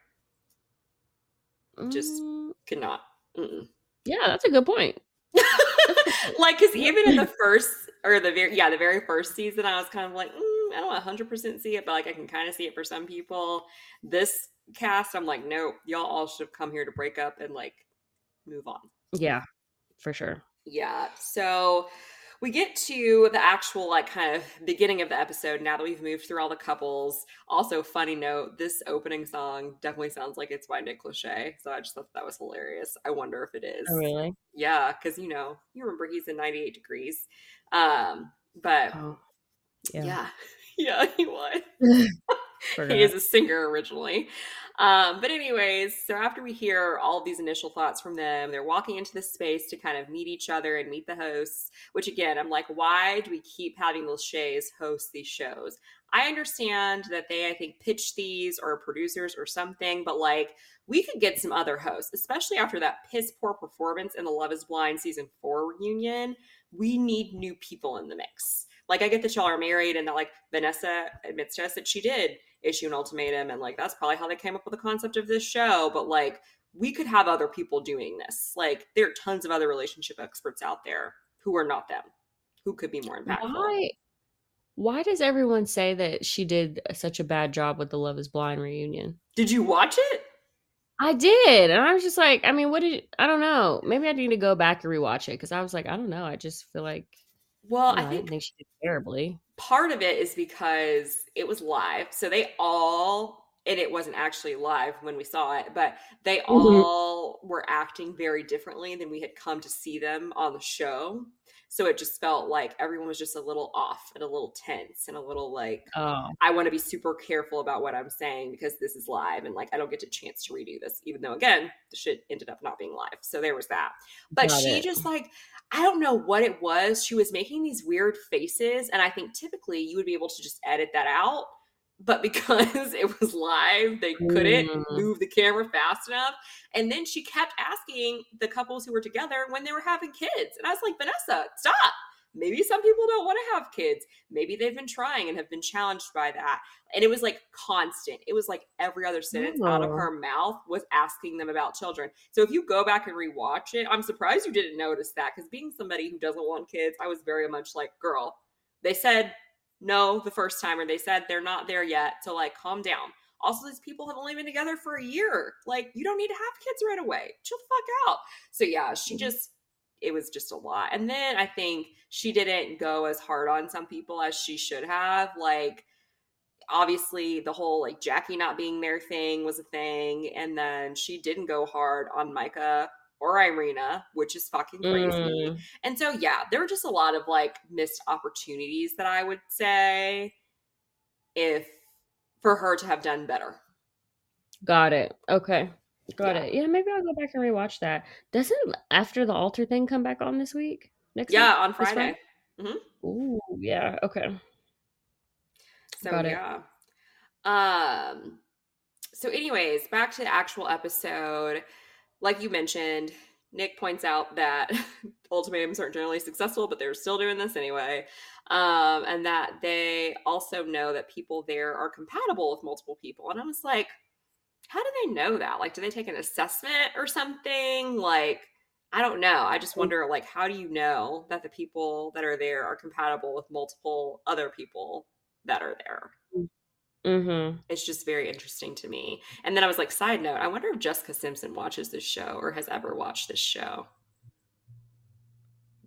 just mm. cannot. Mm-mm. Yeah, that's a good point. like, because even in the first or the very yeah the very first season, I was kind of like, mm, I don't 100 percent see it, but like I can kind of see it for some people. This cast, I'm like, no, y'all all should have come here to break up and like move on. Yeah, for sure. Yeah. So we get to the actual like kind of beginning of the episode now that we've moved through all the couples. Also funny note this opening song definitely sounds like it's by nick lachey so i just thought that was hilarious. I wonder if it is. Oh, really? Yeah because you know you remember he's in 98 degrees. Um but oh, yeah. yeah, yeah he was he is a singer originally um, but anyways, so after we hear all these initial thoughts from them, they're walking into this space to kind of meet each other and meet the hosts. Which again, I'm like, why do we keep having those Lacheys host these shows? I understand that they, I think, pitch these or producers or something, but like we could get some other hosts, especially after that piss poor performance in the Love is Blind season four reunion. We need new people in the mix. Like I get that y'all are married and that like Vanessa admits to us that she did issue an ultimatum and like that's probably how they came up with the concept of this show but like we could have other people doing this like there are tons of other relationship experts out there who are not them who could be more impactful why why does everyone say that she did such a bad job with the love is blind reunion did you watch it I did, and I was just like, I mean, what did I don't know. Maybe I need to go back and rewatch it because I was like, I don't know. I just feel like, well, know, I, think, I think she did terribly part of it is because it was live. So they all, and it wasn't actually live when we saw it, but they mm-hmm. all were acting very differently than we had come to see them on the show. So it just felt like everyone was just a little off and a little tense and a little like, oh. I want to be super careful about what I'm saying because this is live and like I don't get a chance to redo this, even though again, the shit ended up not being live. So there was that. But Got she it. just like, I don't know what it was. She was making these weird faces. And I think typically you would be able to just edit that out. But because it was live, they couldn't mm. move the camera fast enough. And then she kept asking the couples who were together when they were having kids. And I was like, Vanessa, stop Maybe some people don't want to have kids. Maybe they've been trying and have been challenged by that. And it was like constant. It was like every other sentence oh. out of her mouth was asking them about children. So if you go back and rewatch it, I'm surprised you didn't notice that because being somebody who doesn't want kids, I was very much like, girl, they said no the first time or they said they're not there yet. So like calm down. Also, these people have only been together for a year. Like, you don't need to have kids right away. Chill the fuck out. So yeah, she mm-hmm. just it was just a lot. And then I think she didn't go as hard on some people as she should have. Like, obviously, the whole like Jackie not being there thing was a thing. And then she didn't go hard on Micah or Irina, which is fucking crazy. Mm. And so, yeah, there were just a lot of like missed opportunities that I would say if for her to have done better. Got it. Okay. Got Yeah. it. Yeah, maybe I'll go back and rewatch that. Doesn't After the Altar thing come back on this week? Next Yeah, week? on This Friday. hmm Ooh, yeah. Okay. So Got it. Um so anyways, back to the actual episode. Like you mentioned, Nick points out that ultimatums aren't generally successful, but they're still doing this anyway. Um, and that they also know that people there are compatible with multiple people. And I was like, how do they know that? Like, do they take an assessment or something? Like, I don't know. I just wonder, like, how do you know that the people that are there are compatible with multiple other people that are there? Mm-hmm. It's just very interesting to me. And then I was like, side note, I wonder if Jessica Simpson watches this show or has ever watched this show.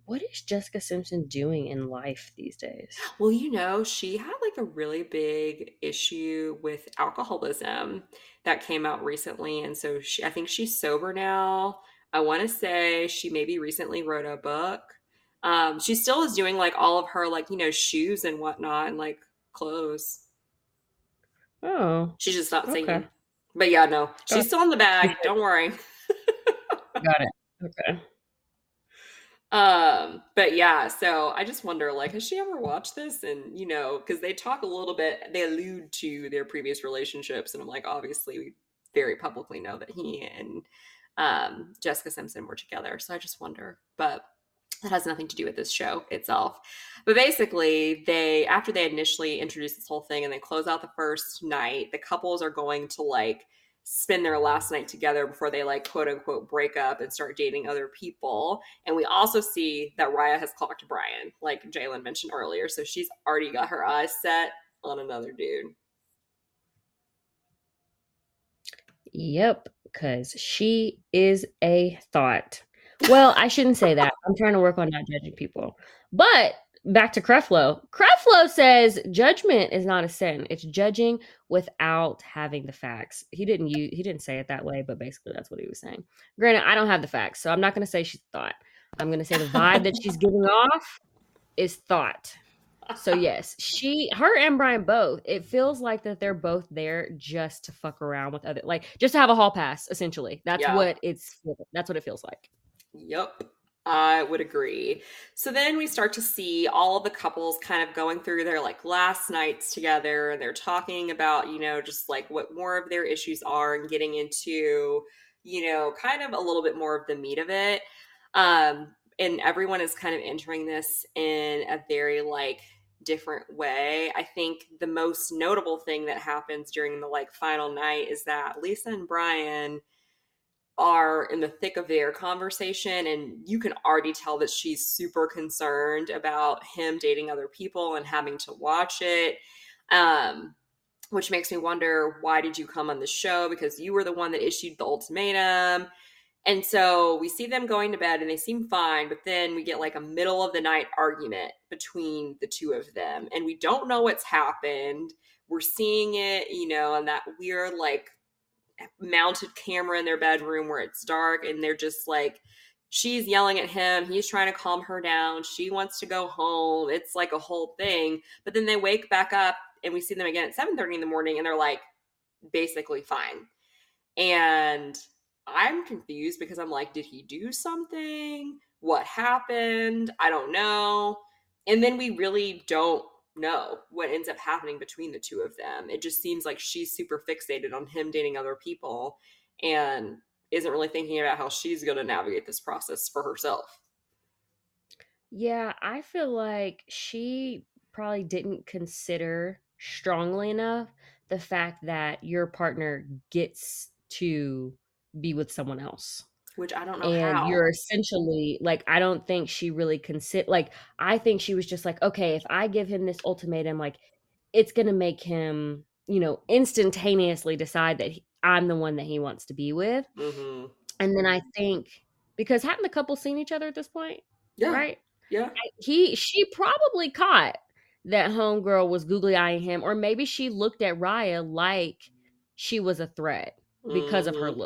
What is Jessica Simpson doing in life these days? Well, you know, she had like a really big issue with alcoholism that came out recently. And so she, I think she's sober now. I want to say she maybe recently wrote a book. Um, she still is doing like all of her like, you know, shoes and whatnot and like clothes. Oh, She's just not singing. Okay. But yeah, no, she's still in the bag. Don't worry. got it. Okay. Um, but yeah, so I just wonder, like, has she ever watched this? And you know, because they talk a little bit, they allude to their previous relationships, and I'm like, obviously, we very publicly know that he and um, Jessica Simpson were together. So I just wonder, but that has nothing to do with this show itself. But basically, they after they initially introduce this whole thing and they close out the first night, the couples are going to like spend their last night together before they like quote unquote break up and start dating other people. And we also see that Raya has clocked Brian, like Jalen mentioned earlier. So she's already got her eyes set on another dude. Yep, because she is a thought. Well, I shouldn't say that. I'm trying to work on not judging people. But back to Creflo. Creflo says judgment is not a sin. It's judging without having the facts. He didn't use he didn't say it that way, but basically that's what he was saying. Granted, I don't have the facts, so I'm not gonna say she thought. I'm gonna say the vibe that she's giving off is thought. So yes, she, her, and Brian both. It feels like that they're both there just to fuck around with other, like just to have a hall pass. Essentially, that's Yeah. what it's. That's what it feels like. Yep. I would agree. So then we start to see all the couples kind of going through their like last nights together and they're talking about, you know, just like what more of their issues are and getting into, you know, kind of a little bit more of the meat of it. Um and everyone is kind of entering this in a very like different way. I think the most notable thing that happens during the like final night is that Lisa and Brian are in the thick of their conversation and you can already tell that she's super concerned about him dating other people and having to watch it um which makes me wonder why did you come on the show? Because you were the one that issued the ultimatum. And so we see them going to bed and they seem fine but then we get like a middle of the night argument between the two of them and we don't know what's happened. We're seeing it you know and that weird like mounted camera in their bedroom where it's dark and they're just like she's yelling at him he's trying to calm her down she wants to go home it's like a whole thing. But then they wake back up and we see them again at 7.30 in the morning and they're like basically fine. And i'm confused because i'm like did he do something? What happened? I don't know. And then we really don't know what ends up happening between the two of them. It just seems like she's super fixated on him dating other people and isn't really thinking about how she's going to navigate this process for herself. Yeah, I feel like she probably didn't consider strongly enough the fact that your partner gets to be with someone else. Which I don't know and how. you're essentially like i don't think she really consider like i think she was just like okay if i give him this ultimatum like it's gonna make him you know instantaneously decide that he, i'm the one that he wants to be with hmm and then i think because hadn't the couple seen each other at this point Yeah. right Yeah. he she probably caught that homegirl was googly eyeing him or maybe she looked at raya like she was a threat because of her Mhm.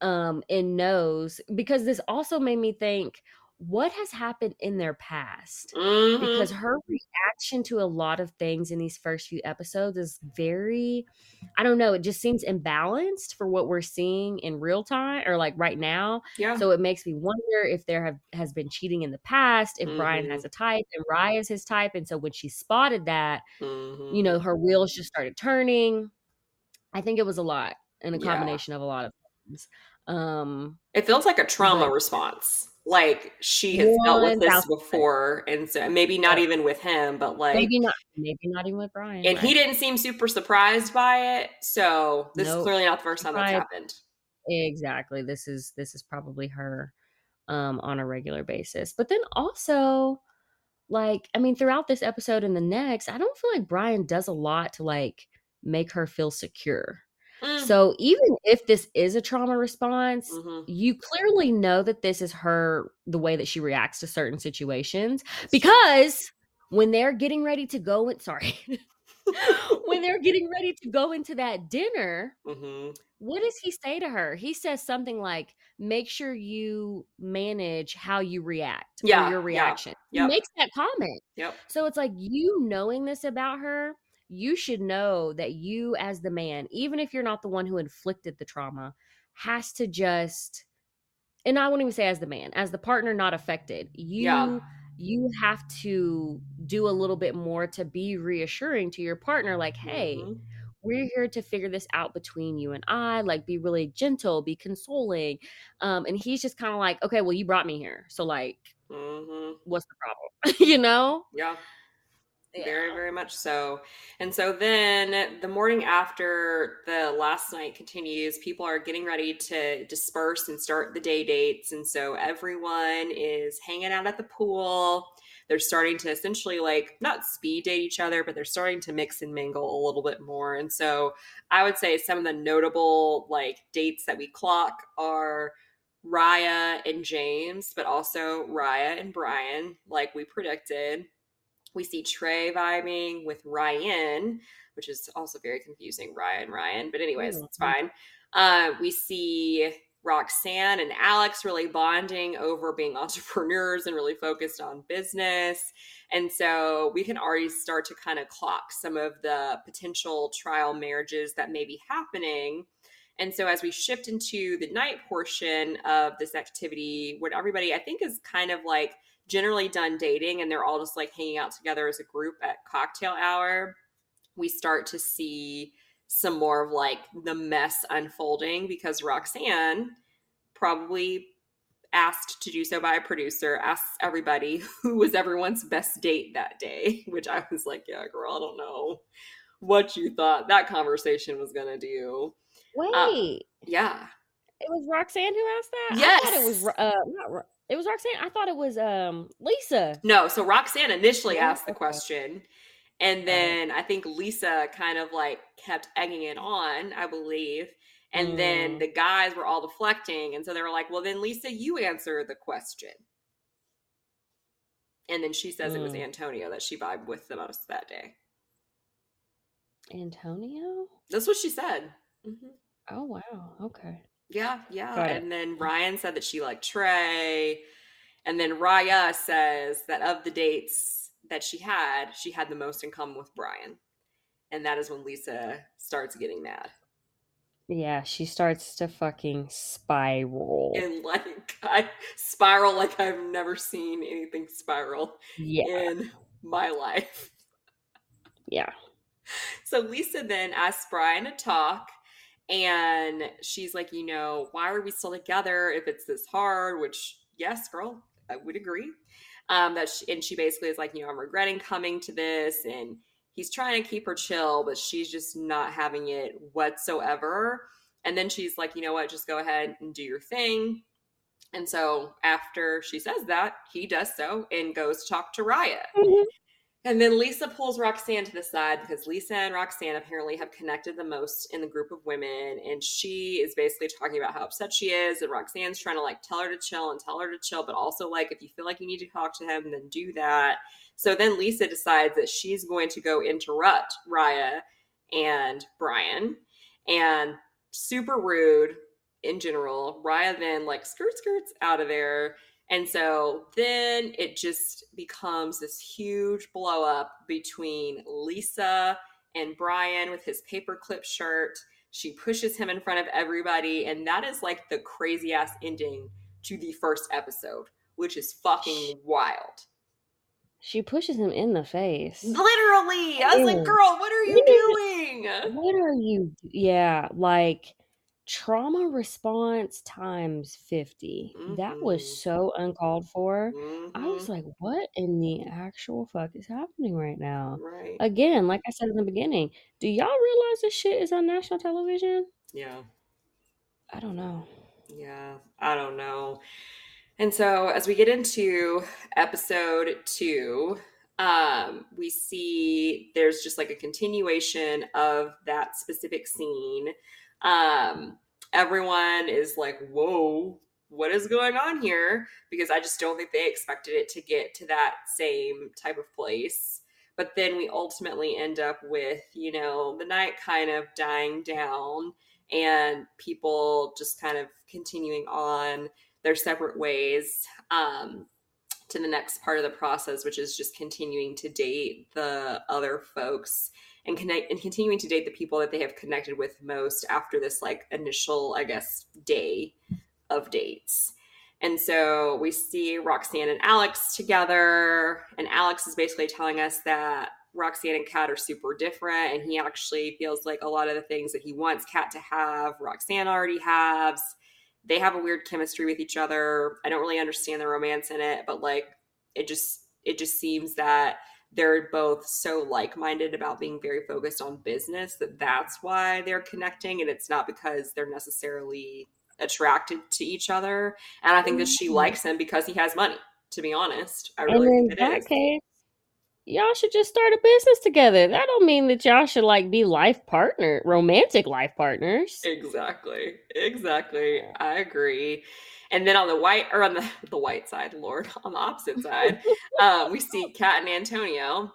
Um and knows because this also made me think what has happened in their past Mhm. because her reaction to a lot of things in these first few episodes is very i don't know it just seems imbalanced for what we're seeing in real time or like right now yeah. so it makes me wonder if there have has been cheating in the past if brian Mhm. has a type and raya is his type and so when she spotted that Mhm. you know her wheels just started turning i think it was a lot and a Yeah. combination of a lot of things um It feels like a trauma But- response. Like she has dealt with this before, and so maybe not even with him, but like, maybe not maybe not even with brian and he didn't seem super surprised by it. So this is clearly not the first time that's Right. happened. exactly this is this is probably her um on a regular basis but then also like i mean throughout this episode and the next i don't feel like brian does a lot to like make her feel secure Mm. so even if this is a trauma response Mhm. you clearly know that this is her the way that she reacts to certain situations because when they're getting ready to go in sorry when they're getting ready to go into that dinner Mhm. what does he say to her? He says something like, "Make sure you manage how you react Yeah, or your yeah, reaction." yep. He makes that comment. Yep. So it's like you knowing this about her, you should know that you as the man, even if you're not the one who inflicted the trauma, has to just and I won't even say as the man, as the partner not affected, you Yeah. you have to do a little bit more to be reassuring to your partner like, "Hey, Mhm. we're here to figure this out between you and I, like be really gentle, be consoling. Um, and he's just kind of like, okay, well, you brought me here. So like, mm-hmm. what's the problem? you know? Yeah. Very, very much so. And so then the morning after the last night continues, people are getting ready to disperse and start the day dates. And so everyone is hanging out at the pool. They're starting to essentially like not speed date each other, but they're starting to mix and mingle a little bit more. And so I would say some of the notable like dates that we clock are Raya and James, but also Raya and Brian, like we predicted. We see Trey vibing with Ryan, which is also very confusing. Ryan, Ryan, but anyways, it's Mhm. fine. Uh, we see Roxanne and Alex really bonding over being entrepreneurs and really focused on business. And so we can already start to kind of clock some of the potential trial marriages that may be happening. And so as we shift into the night portion of this activity, what everybody I think is kind of like generally done dating and they're all just like hanging out together as a group at cocktail hour, we start to see some more of like the mess unfolding because Roxanne probably asked to do so by a producer asks everybody who was everyone's best date that day which i was like yeah girl i don't know what you thought that conversation was gonna do. Wait, yeah. It was Roxanne who asked that? I thought it was, uh, not, it was Roxanne. I thought it was um Lisa. no so roxanne initially Oh, asked the okay. question and then i think lisa kind of like kept egging it on i believe and then Mm. the guys were all deflecting and so they were like well then lisa you answer the question and then she says it was Mm. antonio that she vibed with the most that day Antonio? that's what she said Mhm. Oh wow. Okay. Yeah yeah and then ryan said that she liked trey and then raya says that of the dates that she had she had the most in common with brian and that is when lisa starts getting mad Yeah, she starts to fucking spiral. and like I spiral like I've never seen anything spiral Yeah. in my life. Yeah. So Lisa then asks Brian to talk, and she's like, you know, why are we still together if it's this hard? Which, yes, girl, I would agree. Um, that she, and she basically is like, you know, I'm regretting coming to this, and he's trying to keep her chill, but she's just not having it whatsoever. And then she's like, you know what, just go ahead and do your thing. And so after she says that, he does so and goes to talk to Raya. And then Lisa pulls Roxanne to the side because Lisa and Roxanne apparently have connected the most in the group of women. And she is basically talking about how upset she is. And Roxanne's trying to like tell her to chill and tell her to chill, but also like if you feel like you need to talk to him, then do that. So then Lisa decides that she's going to go interrupt Raya and Brian. And super rude in general. Raya then like skirt skirts out of there And so then it just becomes this huge blow up between Lisa and Brian with his paperclip shirt. She pushes him in front of everybody, and that is like the crazy ass ending to the first episode, which is fucking wild. She pushes him in the face. Literally. I was like, girl, what are you doing? What are you? Yeah, like trauma response times 50. Mm-hmm. That was mm-hmm. so uncalled for. Mm-hmm. I was mm-hmm. like, what in the actual fuck is happening right now? Right. Again, like I said in the beginning, do y'all realize this shit is on national television? Yeah. I don't know. Yeah, I don't know. And so as we get into episode two, um, we see there's just like a continuation of that specific scene. Um, everyone is like, whoa, what is going on here? Because I just don't think they expected it to get to that same type of place. But then we ultimately end up with, you know, the night kind of dying down and people just kind of continuing on their separate ways um, to the next part of the process, which is just continuing to date the other folks and connect and continuing to date the people that they have connected with most after this like initial, I guess, day of dates. And so we see Roxanne and Alex together, and Alex is basically telling us that Roxanne and Kat are super different, and he actually feels like a lot of the things that he wants Kat to have, Roxanne already has they have a weird chemistry with each other. I don't really understand the romance in it, but like it just it just seems that they're both so like-minded about being very focused on business that that's why they're connecting and it's not because they're necessarily attracted to each other and i think that she mm-hmm. likes him because he has money to be honest i really and in that case y'all should just start a business together. That don't mean that y'all should like be life partner, romantic life partners. Exactly. Exactly. I agree. And then on the white or on the the white side, Lord, on the opposite side, uh, we see Kat and Antonio.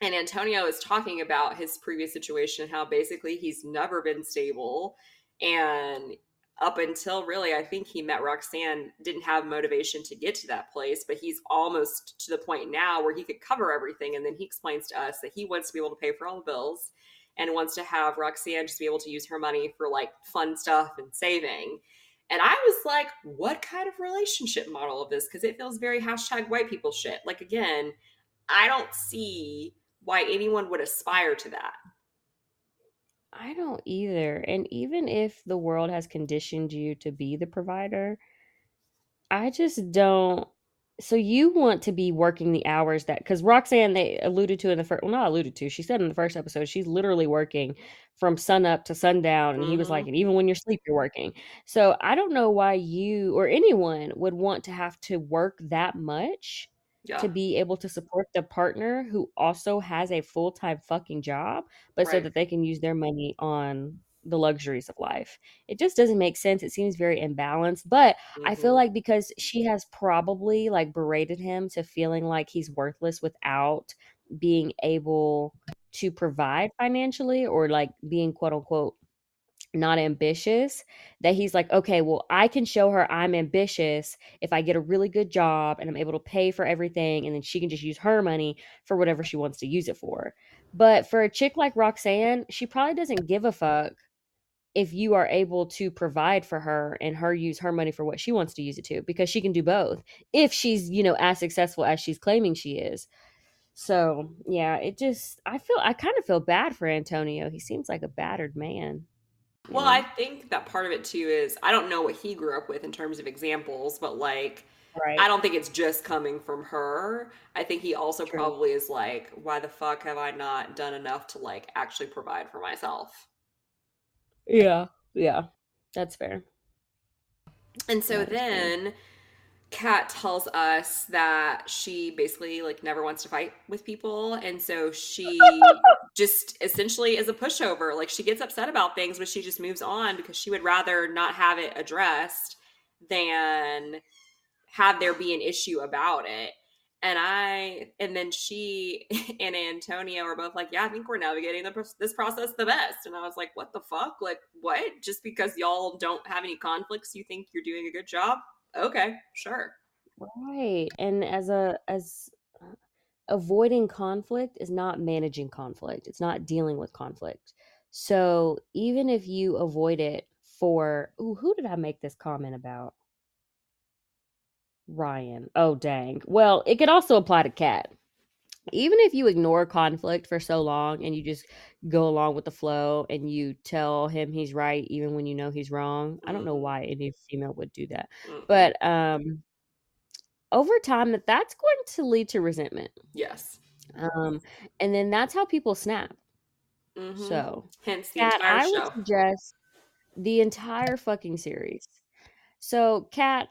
And Antonio is talking about his previous situation, how basically he's never been stable and up until really I think he met Roxanne didn't have motivation to get to that place, but he's almost to the point now where he could cover everything. And then he explains to us that he wants to be able to pay for all the bills and wants to have Roxanne just be able to use her money for like fun stuff and saving. And I was like, what kind of relationship model of this? Because it feels very hashtag white people shit. Like, again, I don't see why anyone would aspire to that. I don't either. And even if the world has conditioned you to be the provider, I just don't. So you want to be working the hours that because Roxanne they alluded to in the first well not alluded to she said in the first episode she's literally working from sun up to sundown and mm-hmm. he was like mm-hmm. and even when you're asleep you're working so I don't know why you or anyone would want to have to work that much yeah. to be able to support the partner who also has a full-time fucking job but right. so that they can use their money on the luxuries of life it just doesn't make sense it seems very imbalanced but mm-hmm. i feel mm-hmm. like because she has probably like berated him to feeling like he's worthless without being able to provide financially or like being quote unquote not ambitious that he's like okay well i can show her i'm ambitious if i get a really good job and i'm able to pay for everything and then she can just use her money for whatever she wants to use it for but for a chick like roxanne she probably doesn't give a fuck if you are able to provide for her and her use her money for what she wants to use it to because she can do both if she's you know as successful as she's claiming she is so yeah it just i feel i kind of feel bad for antonio he seems like a battered man well, I think that part of it too is I don't know what he grew up with in terms of examples, but like Right. I don't think it's just coming from her. I think he also True. probably is like, why the fuck have I not done enough to like actually provide for myself? Yeah. Yeah. That's fair. And so then. Kat tells us that she basically like never wants to fight with people and so she just essentially is a pushover like she gets upset about things but she just moves on because she would rather not have it addressed than have there be an issue about it and I and then she and Antonio are both like, yeah, I think we're navigating the, this process the best. And I was like, what the fuck? Like, what? Just because y'all don't have any conflicts, you think you're doing a good job? okay, sure. Right. And as a as uh, avoiding conflict is not managing conflict. It's not dealing with conflict. So even if you avoid it for ooh, who did I make this comment about? Ryan. Oh dang. Well, it could also apply to Kat. Even if you ignore conflict for so long and you just go along with the flow and you tell him he's right even when you know he's wrong. I don't know why any female would do that. But um over time that that's going to lead to resentment. yes. Um, and then that's how people snap. hmm So, Hence the Kat, entire I would show. suggest the entire fucking series. So, Kat,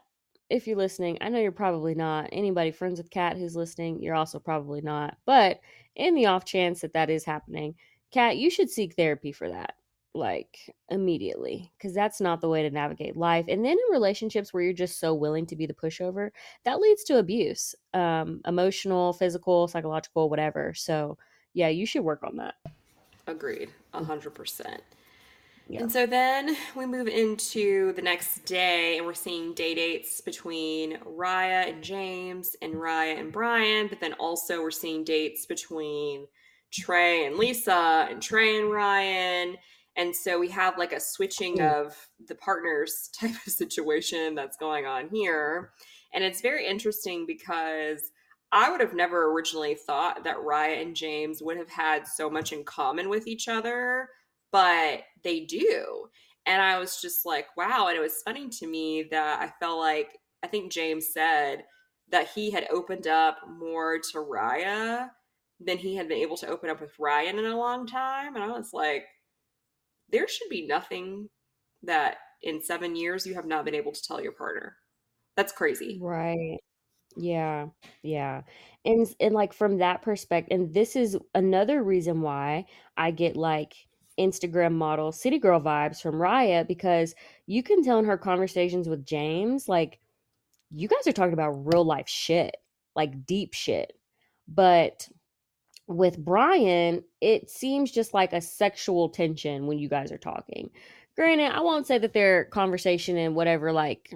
if you're listening, I know you're probably not. Anybody friends with Kat who's listening, you're also probably not. But in the off chance that that is happening, Kat, you should seek therapy for that. Like immediately, because that's not the way to navigate life. And then in relationships where you're just so willing to be the pushover, that leads to abuse um, emotional, physical, psychological, whatever. So, yeah, you should work on that. Agreed. A hundred percent. Yeah. And so then we move into the next day, and we're seeing day dates between Raya and James, and Raya and Brian, but then also we're seeing dates between Trey and Lisa, and Trey and Ryan. And so we have like a switching Mm. of the partners type of situation that's going on here. And it's very interesting because I would have never originally thought that Raya and James would have had so much in common with each other but they do. And I was just like, wow. And it was funny to me that I felt like, I think James said that he had opened up more to Raya than he had been able to open up with Ryan in a long time. And I was like, there should be nothing that in seven years you have not been able to tell your partner. That's crazy. Right. Yeah. Yeah. And and like from that perspective, and this is another reason why I get like Instagram model city girl vibes from Raya because you can tell in her conversations with James, like you guys are talking about real life shit, like deep shit. But with Brian, it seems just like a sexual tension when you guys are talking. Granted, I won't say that their conversation in whatever like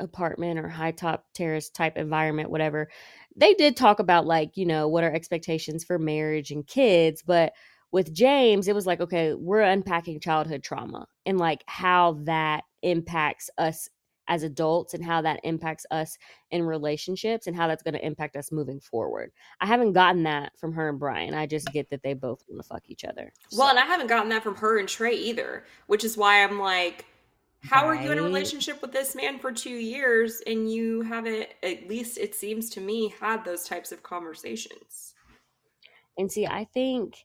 apartment or high top terrace type environment, whatever, they did talk about like, you know, what are expectations for marriage and kids. But with James, it was like, okay, we're unpacking childhood trauma and like how that impacts us as adults and how that impacts us in relationships and how that's going to impact us moving forward. I haven't gotten that from her and Brian. I just get that they both want to fuck each other. Well, and I haven't gotten that from her and Trey either, which is why I'm like, how are you in a relationship with this man for two years and you haven't, at least it seems to me, had those types of conversations? and see, I think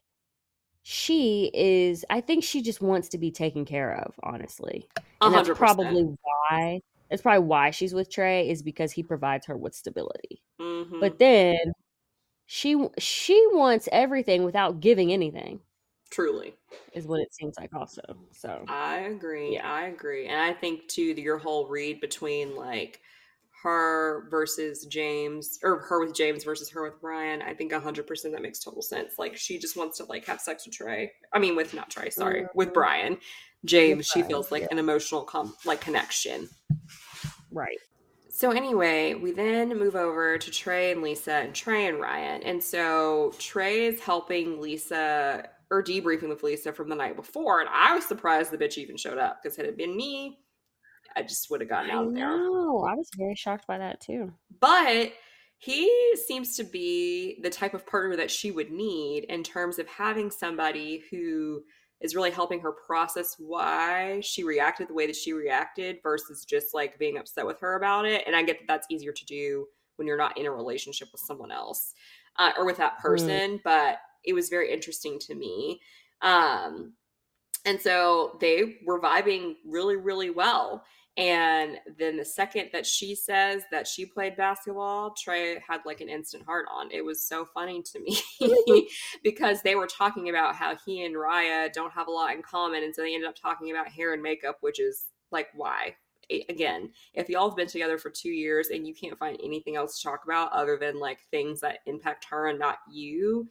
she is I think she just wants to be taken care of, honestly. And that's probably why that's probably why she's with Trey is because he provides her with stability. Mm-hmm. But then she she wants everything without giving anything Truly. is what it seems like also. So, I agree. Yeah. I agree. And I think too your whole read between like her versus James or her with James versus her with Brian, I think hundred percent that makes total sense. Like she just wants to like have sex with Trey. I mean with not Trey, sorry, with Mhm. Brian. James, With she Brian, feels like yeah. an emotional com- like connection. right. So anyway, we then move over to Trey and Lisa and Trey and Ryan. And so Trey is helping Lisa or debriefing with Lisa from the night before. And I was surprised the bitch even showed up because it had it been me, I just would have gotten out of there. know. I was very shocked by that too. But he seems to be the type of partner that she would need in terms of having somebody who is really helping her process why she reacted the way that she reacted versus just like being upset with her about it. And I get that that's easier to do when you're not in a relationship with someone else uh, or with that person, but it was very interesting to me. Um, and so they were vibing really, really well. And then the second that she says that she played basketball, Trey had like an instant heart on. It was so funny to me mm-hmm. because they were talking about how he and Raya don't have a lot in common. And so they ended up talking about hair and makeup, which is like, why? Again, if y'all have been together for two years and you can't find anything else to talk about other than like things that impact her and not you,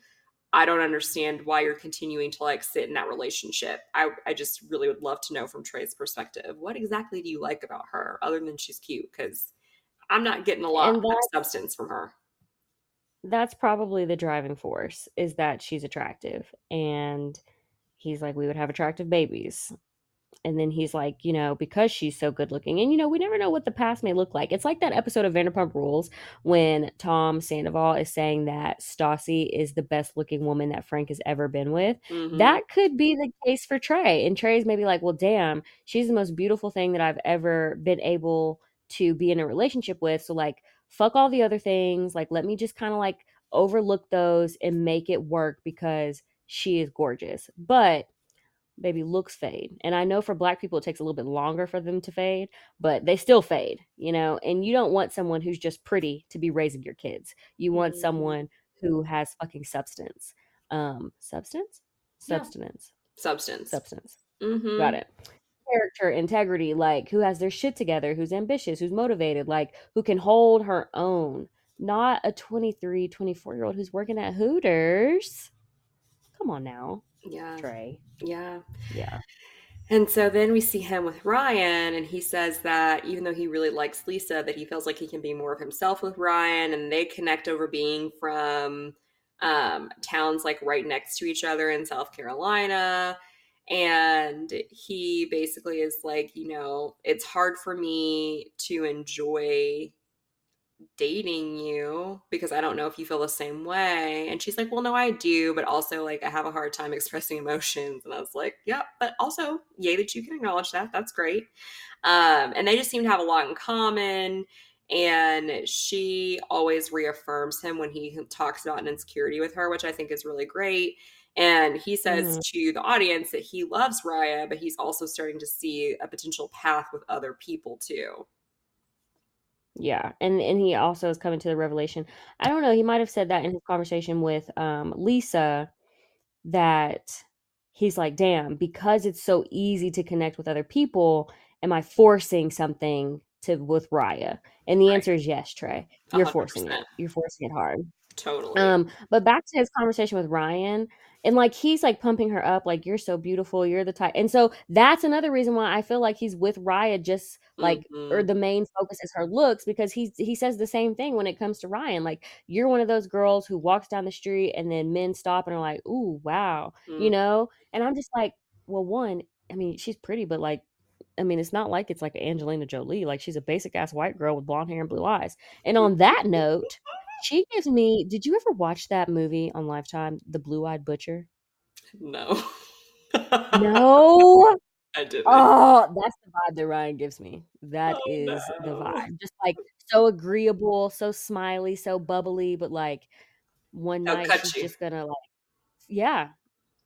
I don't understand why you're continuing to like sit in that relationship. I, I just really would love to know from Trey's perspective, what exactly do you like about her other than she's cute? Because I'm not getting a lot of substance from her. That's probably the driving force is that she's attractive. And he's like, we would have attractive babies and then he's like, you know, because she's so good looking, and you know, we never know what the past may look like. It's like that episode of Vanderpump Rules when Tom Sandoval is saying that Stassi is the best looking woman that Frank has ever been with. Mm-hmm. That could be the case for Trey, and Trey's maybe like, well, damn, she's the most beautiful thing that I've ever been able to be in a relationship with. So like, fuck all the other things. Like, let me just kind of like overlook those and make it work because she is gorgeous. But baby looks fade and i know for black people it takes a little bit longer for them to fade but they still fade you know and you don't want someone who's just pretty to be raising your kids. You want mm-hmm. someone who has fucking substance um substance? Substance yeah. substance. Substance. Mm-hmm. got it. Character integrity like who has their shit together who's ambitious who's motivated like who can hold her own. Not a 23 24 year old who's working at hooters. Come on now yeah. Trey. Yeah. Yeah. And so then we see him with Ryan, and he says that even though he really likes Lisa, that he feels like he can be more of himself with Ryan, and they connect over being from um, towns like right next to each other in South Carolina. And he basically is like, you know, it's hard for me to enjoy dating you because I don't know if you feel the same way. And she's like, Well, no, I do, but also like I have a hard time expressing emotions. And I was like, Yeah, but also, yay that you can acknowledge that. That's great. Um, and they just seem to have a lot in common. And she always reaffirms him when he talks about an insecurity with her, which I think is really great. And he says mm-hmm. to the audience that he loves Raya, but he's also starting to see a potential path with other people too. Yeah, and and he also is coming to the revelation. I don't know. He might have said that in his conversation with um, Lisa that he's like, "Damn, because it's so easy to connect with other people, am I forcing something to with Raya?" And the right. answer is yes, Trey. You're 100%. forcing it. You're forcing it hard. Totally. Um, but back to his conversation with Ryan, and like he's like pumping her up like you're so beautiful you're the type and so that's another reason why i feel like he's with raya just like mm-hmm. or the main focus is her looks because he's he says the same thing when it comes to ryan like you're one of those girls who walks down the street and then men stop and are like ooh wow mm-hmm. you know and i'm just like well one i mean she's pretty but like I mean, it's not like it's like Angelina Jolie. Like she's a basic ass white girl with blonde hair and blue eyes. And on that note, she gives me. Did you ever watch that movie on Lifetime, The Blue Eyed Butcher? No. no. I didn't. Oh, that's the vibe that Ryan gives me. That oh, is no. the vibe. Just like so agreeable, so smiley, so bubbly, but like one night she's you. just gonna like, yeah,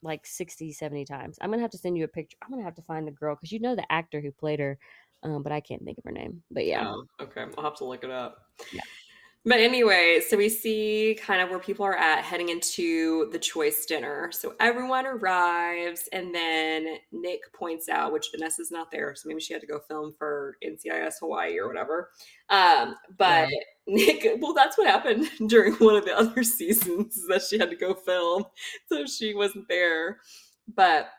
like 60, 70 times. I'm gonna have to send you a picture. I'm gonna have to find the girl because you know the actor who played her, um, but I can't think of her name. But yeah. Oh, okay. I'll have to look it up. Yeah. But anyway, so we see kind of where people are at heading into the choice dinner. So everyone arrives, and then Nick points out, which Vanessa's not there, so maybe she had to go film for NCIS Hawaii or whatever. Um, but yeah. Nick, well, that's what happened during one of the other seasons that she had to go film, so she wasn't there. But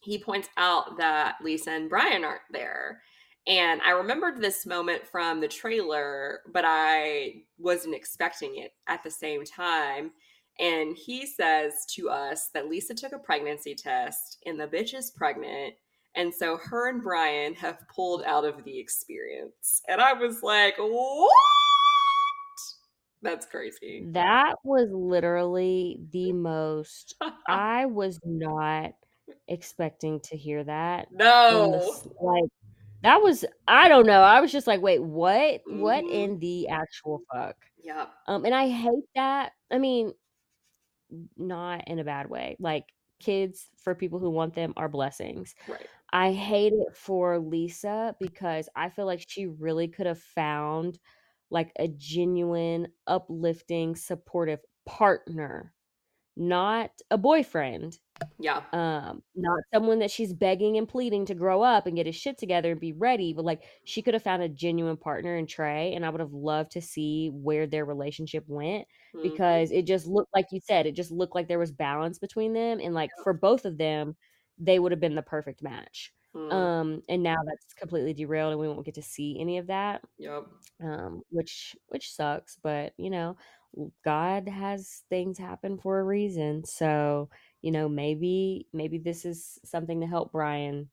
he points out that Lisa and Brian aren't there. And I remembered this moment from the trailer, but I wasn't expecting it at the same time. And he says to us that Lisa took a pregnancy test and the bitch is pregnant. And so her and Brian have pulled out of the experience. And I was like, what? That's crazy. That was literally the most, I was not expecting to hear that. No. The, like, that was I don't know. I was just like, wait, what? Mm-hmm. What in the actual fuck? Yeah. Um, and I hate that. I mean, not in a bad way. Like kids for people who want them are blessings. Right. I hate it for Lisa because I feel like she really could have found like a genuine, uplifting, supportive partner, not a boyfriend yeah. Um, not someone that she's begging and pleading to grow up and get his shit together and be ready, but like she could have found a genuine partner in Trey, and I would have loved to see where their relationship went mm-hmm. because it just looked like you said, it just looked like there was balance between them, and like for both of them, they would have been the perfect match. Mm, Um, and now that's completely derailed and we won't get to see any of that. yep. Um, which which sucks, but you know, God has things happen for a reason. So, you know, maybe maybe this is something to help Brian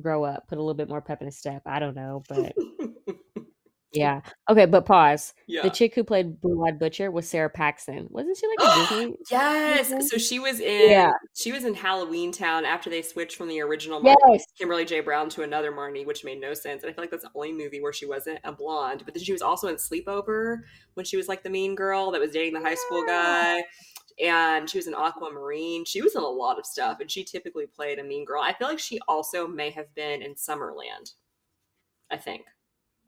grow up, put a little bit more pep in his step. I don't know, but yeah. Okay, but pause. The chick who played Blue Eyed Butcher was Sara Paxton. Wasn't she like a Disney? yes. person? So she was in Yeah. she was in Halloweentown after they switched from the original Marnie, Yes. Kimberly J. Brown to another Marnie, which made no sense. And I feel like that's the only movie where she wasn't a blonde. But then she was also in Sleepover when she was like the mean girl that was dating the high school guy. And she was in Aquamarine. She was in a lot of stuff, and she typically played a mean girl. I feel like she also may have been in Summerland. I think.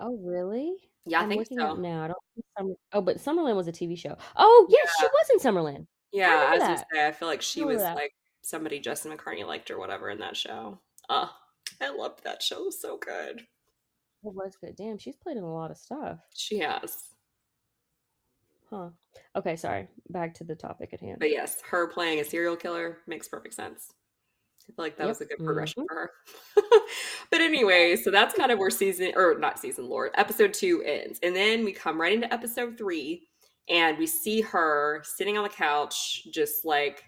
Oh, really? Yeah, I I'm think looking up so. now. I don't think Summer. Oh, but Summerland was a TV show. Oh, yes, she was in Summerland. Yeah, I was gonna say I feel like she was that. like somebody Jesse McCartney liked or whatever in that show. Uh I loved that show. It was so good. It was good. Damn, she's played in a lot of stuff. She has. Huh. Okay, sorry. Back to the topic at hand. But yes, her playing a serial killer makes perfect sense. Like that Yep. was a good progression Mhm. for her. but anyway, so that's kind of where season or not season Lord, episode two ends. And then we come right into episode three and we see her sitting on the couch, just like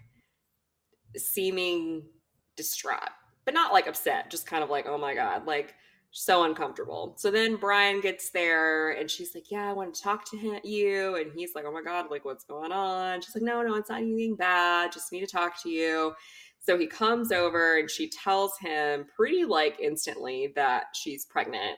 seeming distraught, but not like upset, just kind of like, oh my God, like so uncomfortable. So then Brian gets there and she's like, Yeah, I want to talk to him, you. And he's like, Oh my God, like what's going on? She's like, No, no, it's not anything bad. Just need to talk to you. So he comes over and she tells him pretty like instantly that she's pregnant.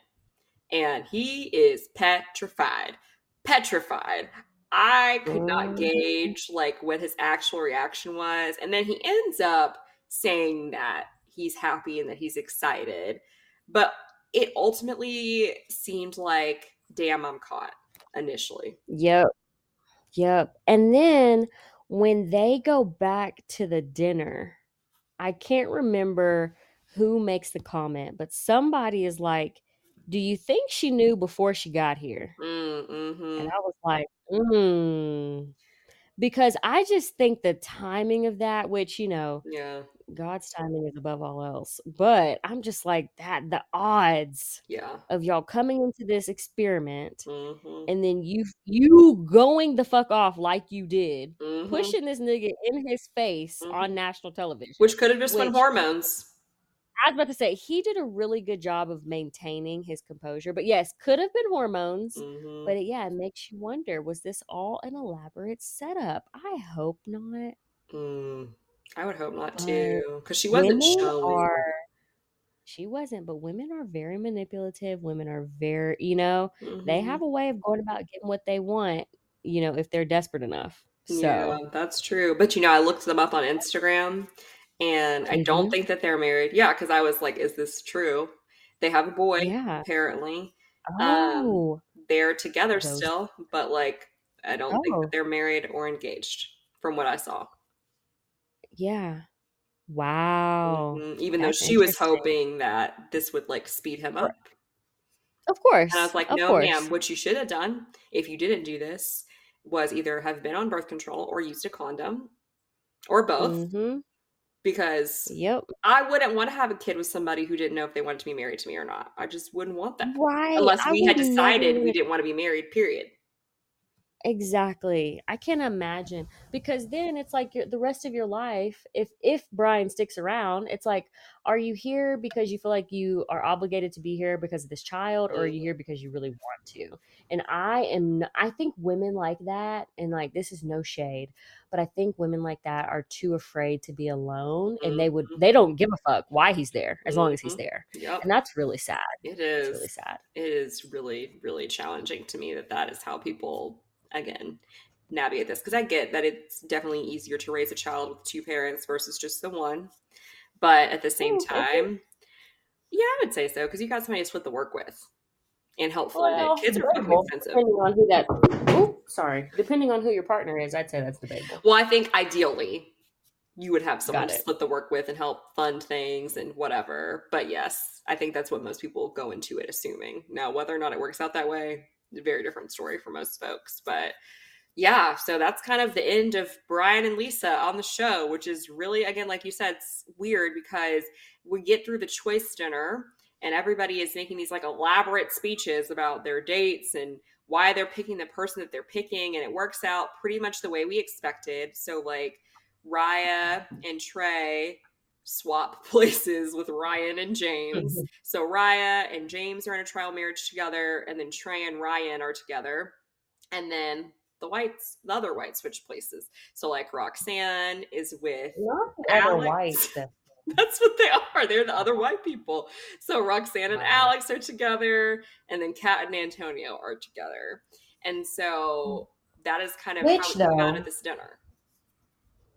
And he is petrified. Petrified. I could not Mhm. gauge like what his actual reaction was. And then he ends up saying that he's happy and that he's excited. But it ultimately seemed like, damn, I'm caught initially. Yep. Yep. And then when they go back to the dinner, I can't remember who makes the comment, but somebody is like, Do you think she knew before she got here? Mm, And hmm I was like, mm. Because I just think the timing of that, which, you know, Yeah. God's timing is above all else. But I'm just like that the odds Yeah. of y'all coming into this experiment hmm and then you you going the fuck off like you did, hmm pushing this nigga in his face Mhm. on national television. Which could have just been hormones. I was about to say he did a really good job of maintaining his composure, but yes, could have been hormones. But it, yeah, it makes you wonder: was this all an elaborate setup? I hope not. Mm. I would hope not too, because she wasn't showing. are. She wasn't, but women are very manipulative. Women are very, you know, they Mhm. have a way of going about getting what they want. You know, if they're desperate enough. So Yeah, that's true. But you know, I looked them up on Instagram and I Did don't think that they're married. Yeah, because I was like, is this true? They have a boy, yeah. apparently. Um, Oh, they're together those. still, but like, I don't think Oh, that they're married or engaged from what I saw. Yeah. Wow. Mhm, Even though she was hoping that this would like speed him up. Of course. And I was like, no, ma'am, what you should have done if you didn't do this was either have been on birth control or used a condom or both. Mm-hmm. Because Yep. I wouldn't want to have a kid with somebody who didn't know if they wanted to be married to me or not. I just wouldn't want that. Right. Unless we had decided we didn't want to be married, period. Exactly. I can't imagine because then it's like your, the rest of your life. If if Brian sticks around, it's like, are you here because you feel like you are obligated to be here because of this child, or are you Mhm. here because you really want to? And I am. n- I think women like that, and like this is no shade, but I think women like that are too afraid to be alone, and they would Mhm. they don't give a fuck why he's there as long as he's Mhm. there, Yep. and that's really sad. It It's really is. sad. It is really, really challenging to me that that is how people, again, navigate this. Because I get that it's definitely easier to raise a child with two parents versus just the one. But at the same okay. time, yeah, I would say so. Because you got somebody to split the work with and help fund Well, it. Kids are fucking expensive. depending on who that. Oh, sorry. Depending on who your partner is, I'd say that's debatable. Well, I think ideally you would have someone to split the work with and help fund things and whatever. But yes, I think that's what most people go into it assuming. Now, whether or not it works out that way, very different story for most folks. But yeah, so that's kind of the end of Brian and Lisa on the show, which is really, again, like you said, it's weird because we get through the choice dinner and everybody is making these like elaborate speeches about their dates and why they're picking the person that they're picking. And it works out pretty much the way we expected. So, like, Raya and Trey swap places with Ryan and James. Mm-hmm. So Raya and James are in a trial marriage together, and then Trey and Ryan are together. And then the whites, the other whites switch places. So like Roxanne is with Alex. other whites. That's what they are. They're the other white people. So Roxanne and wow. Alex are together, and then Kat and Antonio are together. And so hmm. that is kind of Which, how we got at this dinner.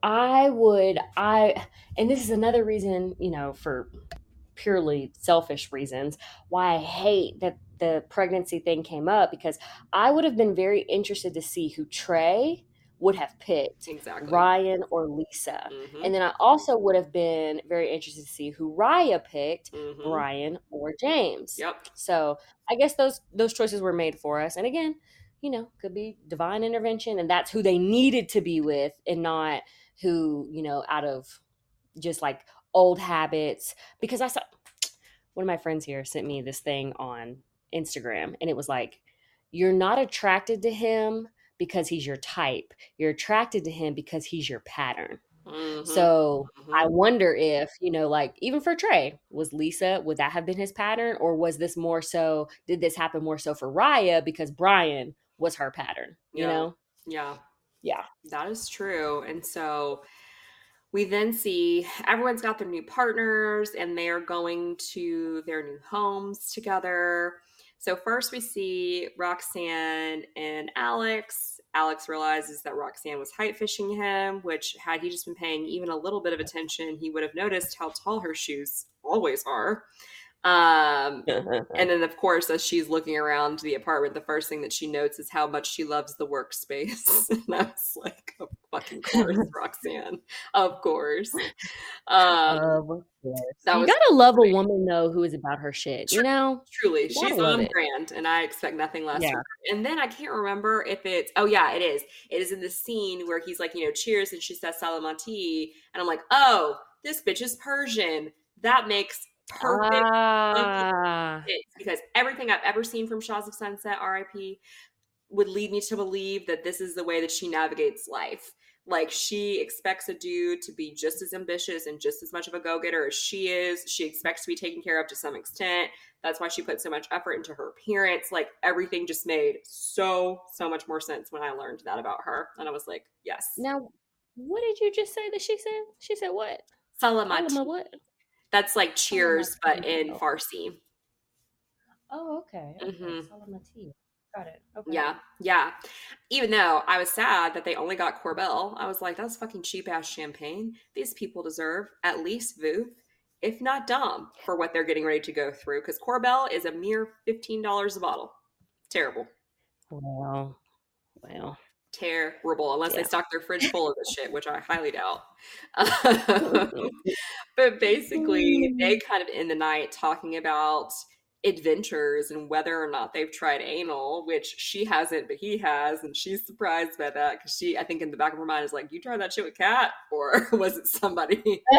I would I and this is another reason, you know, for purely selfish reasons why I hate that the pregnancy thing came up because I would have been very interested to see who Trey would have picked exactly. Ryan or Lisa. Mm-hmm. And then I also would have been very interested to see who Raya picked, mm-hmm. Ryan or James. Yep. So I guess those those choices were made for us. And again, you know, could be divine intervention and that's who they needed to be with and not who, you know, out of just like old habits. Because I saw one of my friends here sent me this thing on Instagram and it was like, you're not attracted to him because he's your type. You're attracted to him because he's your pattern. Mm-hmm. So mm-hmm. I wonder if, you know, like even for Trey, was Lisa, would that have been his pattern? Or was this more so, did this happen more so for Raya because Brian was her pattern, you yeah. know? Yeah. Yeah. That is true. And so we then see everyone's got their new partners and they're going to their new homes together. So first we see Roxanne and Alex. Alex realizes that Roxanne was height fishing him, which had he just been paying even a little bit of attention, he would have noticed how tall her shoes always are. Um, and then, of course, as she's looking around the apartment, the first thing that she notes is how much she loves the workspace. and I was like, of fucking course, Roxanne. Of course. Um, you gotta love great. a woman, though, who is about her shit, you know? Truly. She's on it. brand, and I expect nothing less. Yeah. And then I can't remember if it's, oh, yeah, it is. It is in the scene where he's like, you know, cheers, and she says salamati. And I'm like, oh, this bitch is Persian. That makes perfect ah. because everything I've ever seen from Shahs of Sunset, RIP, would lead me to believe that this is the way that she navigates life. Like she expects a dude to be just as ambitious and just as much of a go-getter as she is. She expects to be taken care of to some extent. That's why she put so much effort into her appearance. Like everything just made so so much more sense when I learned that about her. And I was like, yes. Now, what did you just say that she said? She said what? Salamat. Salama what? That's like cheers, oh, but in Farsi. Oh, okay. okay. Mm-hmm. Got it. Okay. Yeah, yeah. Even though I was sad that they only got Korbel, I was like, that's fucking cheap ass champagne. These people deserve at least Veuve, if not Dom, for what they're getting ready to go through. Because Korbel is a mere $15 a bottle. Terrible. Wow. Wow terrible unless yeah. they stock their fridge full of this shit, which I highly doubt. Mm-hmm. but basically, they mm. kind of end the night talking about adventures and whether or not they've tried anal, which she hasn't, but he has, and she's surprised by that because she, I think, in the back of her mind is like, "You tried that shit with Kat, or was it somebody?"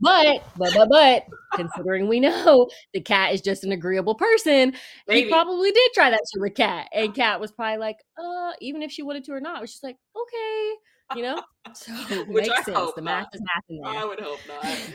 but, but, but, but, considering we know the Kat is just an agreeable person, Maybe. he probably did try that shit with Kat, and Kat was probably like, "Uh, even if she wanted to or not," was just like, "Okay." You know, so Which makes I sense. The math not. is math. I would hope not.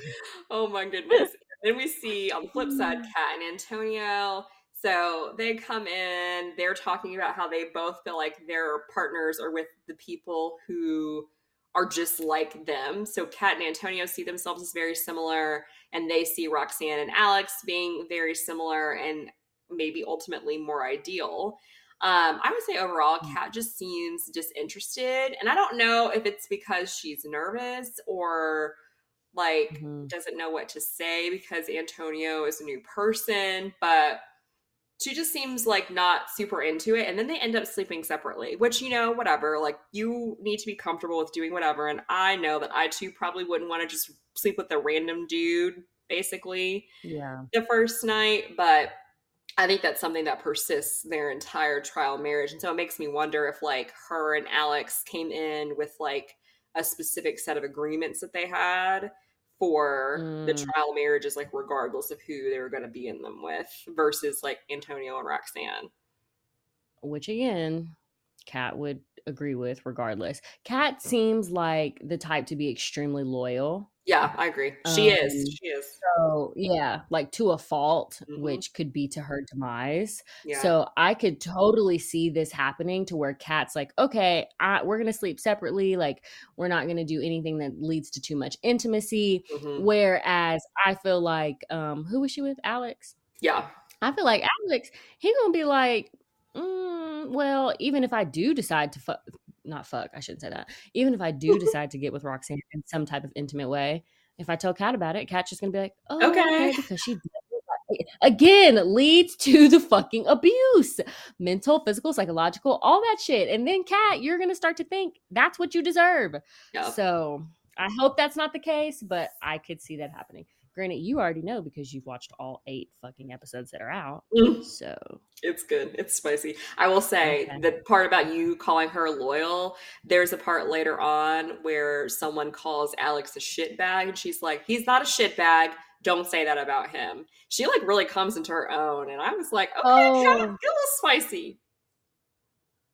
oh my goodness! Then we see on the flip side, mm. Kat and Antonio. So they come in, they're talking about how they both feel like their partners are with the people who are just like them. So Kat and Antonio see themselves as very similar, and they see Roxanne and Alex being very similar and maybe ultimately more ideal. Um, I would say overall, mm. Kat just seems disinterested. And I don't know if it's because she's nervous or like mm-hmm. doesn't know what to say because Antonio is a new person, but she just seems like not super into it and then they end up sleeping separately which you know whatever like you need to be comfortable with doing whatever and i know that i too probably wouldn't want to just sleep with a random dude basically yeah the first night but I think that's something that persists their entire trial marriage. And so it makes me wonder if like her and Alex came in with like a specific set of agreements that they had for mm. the trial marriages, like regardless of who they were going to be in them with, versus like Antonio and Roxanne. Which again, Kat would agree with regardless. Kat seems like the type to be extremely loyal. Yeah, I agree. She um, is. She is. So yeah, like to a fault, mm-hmm. which could be to her demise. Yeah. So I could totally see this happening to where Kat's like, okay, I, we're gonna sleep separately. Like we're not gonna do anything that leads to too much intimacy. Mm-hmm. Whereas I feel like, um, who was she with? Alex. Yeah. I feel like Alex, he gonna be like, mm, well, even if I do decide to fuck, not fuck, I shouldn't say that. Even if I do decide to get with Roxanne in some type of intimate way, if I tell Kat about it, Kat's just gonna be like, oh, okay, okay because she again leads to the fucking abuse mental physical psychological all that shit and then kat you're gonna start to think that's what you deserve yep. so i hope that's not the case but i could see that happening Granted, you already know because you've watched all eight fucking episodes that are out. Mm. So it's good. It's spicy. I will say okay. the part about you calling her loyal, there's a part later on where someone calls Alex a shitbag and she's like, he's not a shitbag. Don't say that about him. She like really comes into her own. And I was like, okay, oh. kind of a little spicy.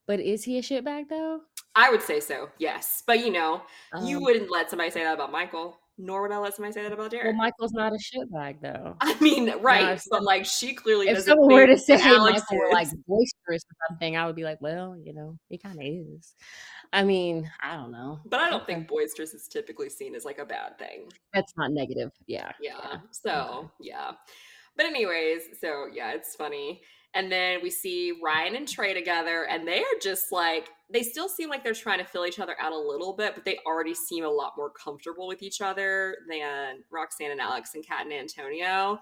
But is he a shitbag though? I would say so, yes. But you know, um, you wouldn't let somebody say that about Michael nor would I let somebody say that about Derek. Well, Michael's not a shitbag, though. I mean, right? but like, she clearly if someone were to say Alex Michael were like boisterous or something, I would be like, well, you know, he kind of is. I mean, I don't know, but I don't okay. think boisterous is typically seen as like a bad thing. That's not negative. Yeah. Yeah. yeah. So okay. yeah. But anyways, so yeah, it's funny. And then we see Ryan and Trey together, and they are just like, they still seem like they're trying to fill each other out a little bit, but they already seem a lot more comfortable with each other than Roxanne and Alex and Kat and Antonio.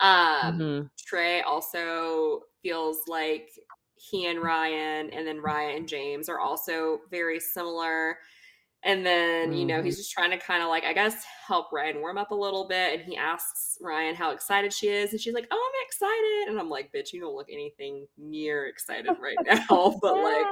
Um, mm-hmm. Trey also feels like he and Ryan, and then Ryan and James are also very similar. And then, you know, he's mm-hmm. just trying to kind of like, I guess, help Ryan warm up a little bit. And he asks Ryan how excited she is. And she's like, Oh, I'm excited. And I'm like, Bitch, you don't look anything near excited right now. but like,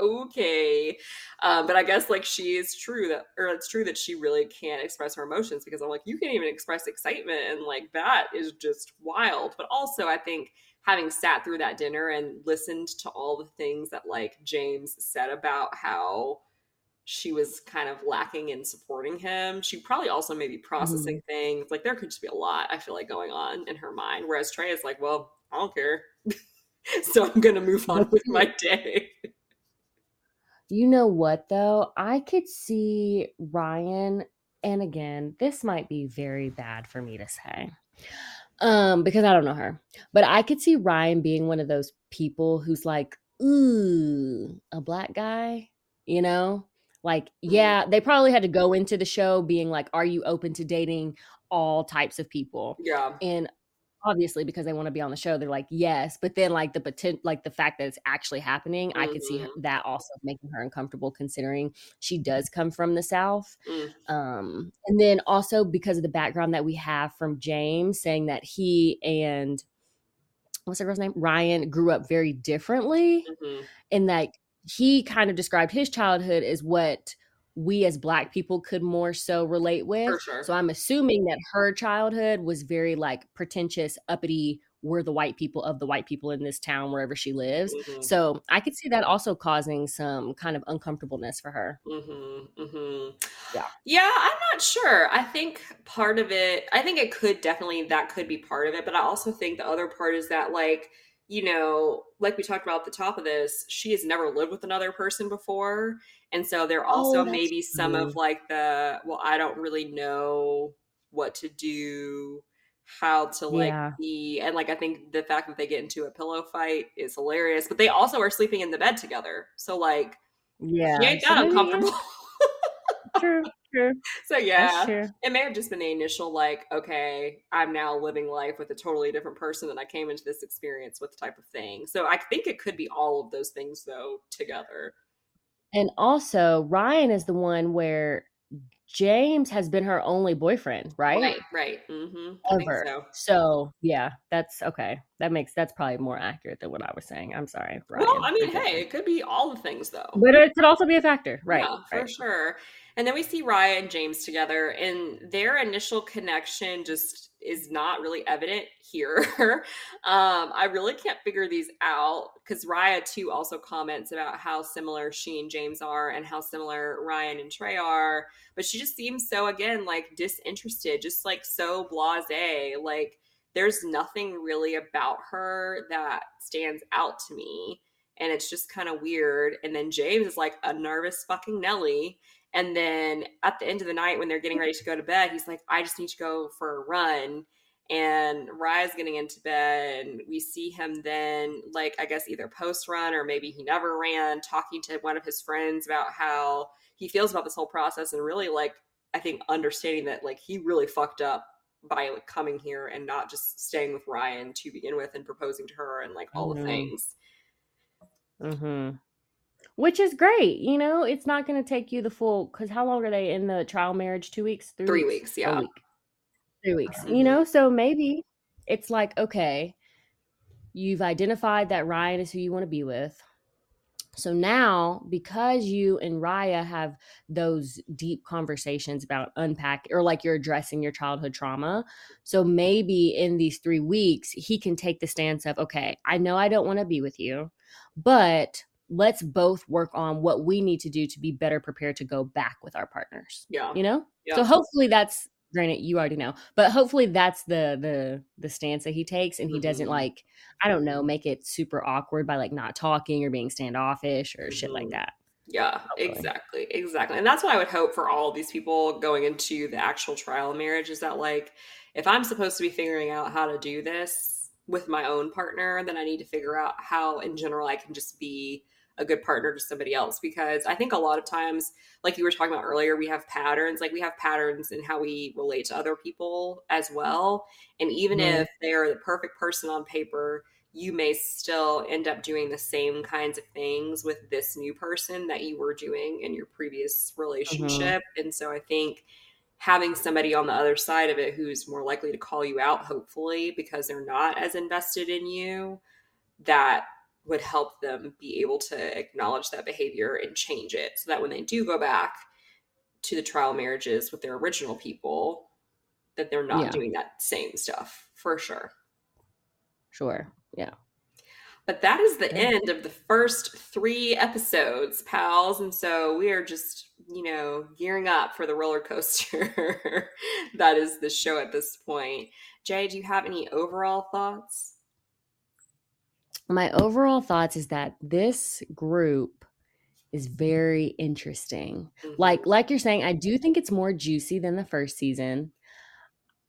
okay. Um, but I guess like she is true that, or it's true that she really can't express her emotions because I'm like, you can't even express excitement. And like, that is just wild. But also, I think having sat through that dinner and listened to all the things that like James said about how she was kind of lacking in supporting him. She probably also maybe processing mm-hmm. things. Like there could just be a lot, I feel like, going on in her mind. Whereas Trey is like, well, I don't care. so I'm gonna move on with my day. You know what though? I could see Ryan, and again, this might be very bad for me to say. Um, because I don't know her. But I could see Ryan being one of those people who's like, ooh, a black guy, you know? Like, mm-hmm. yeah, they probably had to go into the show being like, are you open to dating all types of people? Yeah. And obviously because they want to be on the show they're like yes but then like the potential like the fact that it's actually happening mm-hmm. i could see her, mm-hmm. that also making her uncomfortable considering she does come from the south mm. um and then also because of the background that we have from james saying that he and what's the girl's name ryan grew up very differently mm-hmm. and like he kind of described his childhood as what we as black people could more so relate with. Sure. So I'm assuming that her childhood was very like pretentious, uppity. We're the white people of the white people in this town wherever she lives. Mm-hmm. So I could see that also causing some kind of uncomfortableness for her. Mm-hmm. Mm-hmm. Yeah. Yeah, I'm not sure. I think part of it, I think it could definitely, that could be part of it. But I also think the other part is that, like, you know, like we talked about at the top of this, she has never lived with another person before. And so there also oh, maybe some of like the, well, I don't really know what to do, how to like yeah. be. And like, I think the fact that they get into a pillow fight is hilarious, but they also are sleeping in the bed together. So, like, yeah, she ain't that uncomfortable. True true. So yeah, it may have just been the initial like, okay, I'm now living life with a totally different person than I came into this experience with type of thing. So I think it could be all of those things though together. And also, Ryan is the one where James has been her only boyfriend, right? Right, right. Mm-hmm. Ever. So. so. yeah, that's okay. That makes that's probably more accurate than what I was saying. I'm sorry. Ryan, well, I mean, hey, it could be all the things though. But it could also be a factor, right? Yeah, right. for sure. And then we see Raya and James together, and their initial connection just is not really evident here. um, I really can't figure these out because Raya too also comments about how similar she and James are and how similar Ryan and Trey are. But she just seems so again like disinterested, just like so blase. Like there's nothing really about her that stands out to me. And it's just kind of weird. And then James is like a nervous fucking Nelly and then at the end of the night, when they're getting ready to go to bed, he's like, I just need to go for a run. And Raya's getting into bed, and we see him then, like, I guess either post run or maybe he never ran, talking to one of his friends about how he feels about this whole process and really, like, I think understanding that, like, he really fucked up by like coming here and not just staying with Ryan to begin with and proposing to her and like all mm-hmm. the things. Mm-hmm which is great. You know, it's not going to take you the full because how long are they in the trial marriage? Two weeks, three, three weeks, weeks, yeah, week. three weeks. Mm-hmm. You know, so maybe it's like okay, you've identified that Ryan is who you want to be with. So now, because you and Raya have those deep conversations about unpack or like you're addressing your childhood trauma, so maybe in these three weeks, he can take the stance of, okay, I know I don't want to be with you, but let's both work on what we need to do to be better prepared to go back with our partners. Yeah. You know? Yeah. So hopefully that's granted you already know, but hopefully that's the the the stance that he takes and he mm-hmm. doesn't like I don't know, make it super awkward by like not talking or being standoffish or mm-hmm. shit like mm-hmm. that. Yeah, hopefully. exactly. Exactly. And that's what I would hope for all these people going into the actual trial of marriage is that like if I'm supposed to be figuring out how to do this with my own partner, then I need to figure out how in general I can just be a good partner to somebody else because I think a lot of times, like you were talking about earlier, we have patterns. Like we have patterns in how we relate to other people as well. And even mm-hmm. if they're the perfect person on paper, you may still end up doing the same kinds of things with this new person that you were doing in your previous relationship. Mm-hmm. And so I think having somebody on the other side of it who's more likely to call you out, hopefully, because they're not as invested in you, that would help them be able to acknowledge that behavior and change it so that when they do go back to the trial marriages with their original people that they're not yeah. doing that same stuff for sure. Sure yeah. But that is the end of the first three episodes pals and so we are just you know gearing up for the roller coaster. That is the show at this point. Jay do you have any overall thoughts my overall thoughts is that this group is very interesting. Mm-hmm. Like like you're saying, I do think it's more juicy than the first season.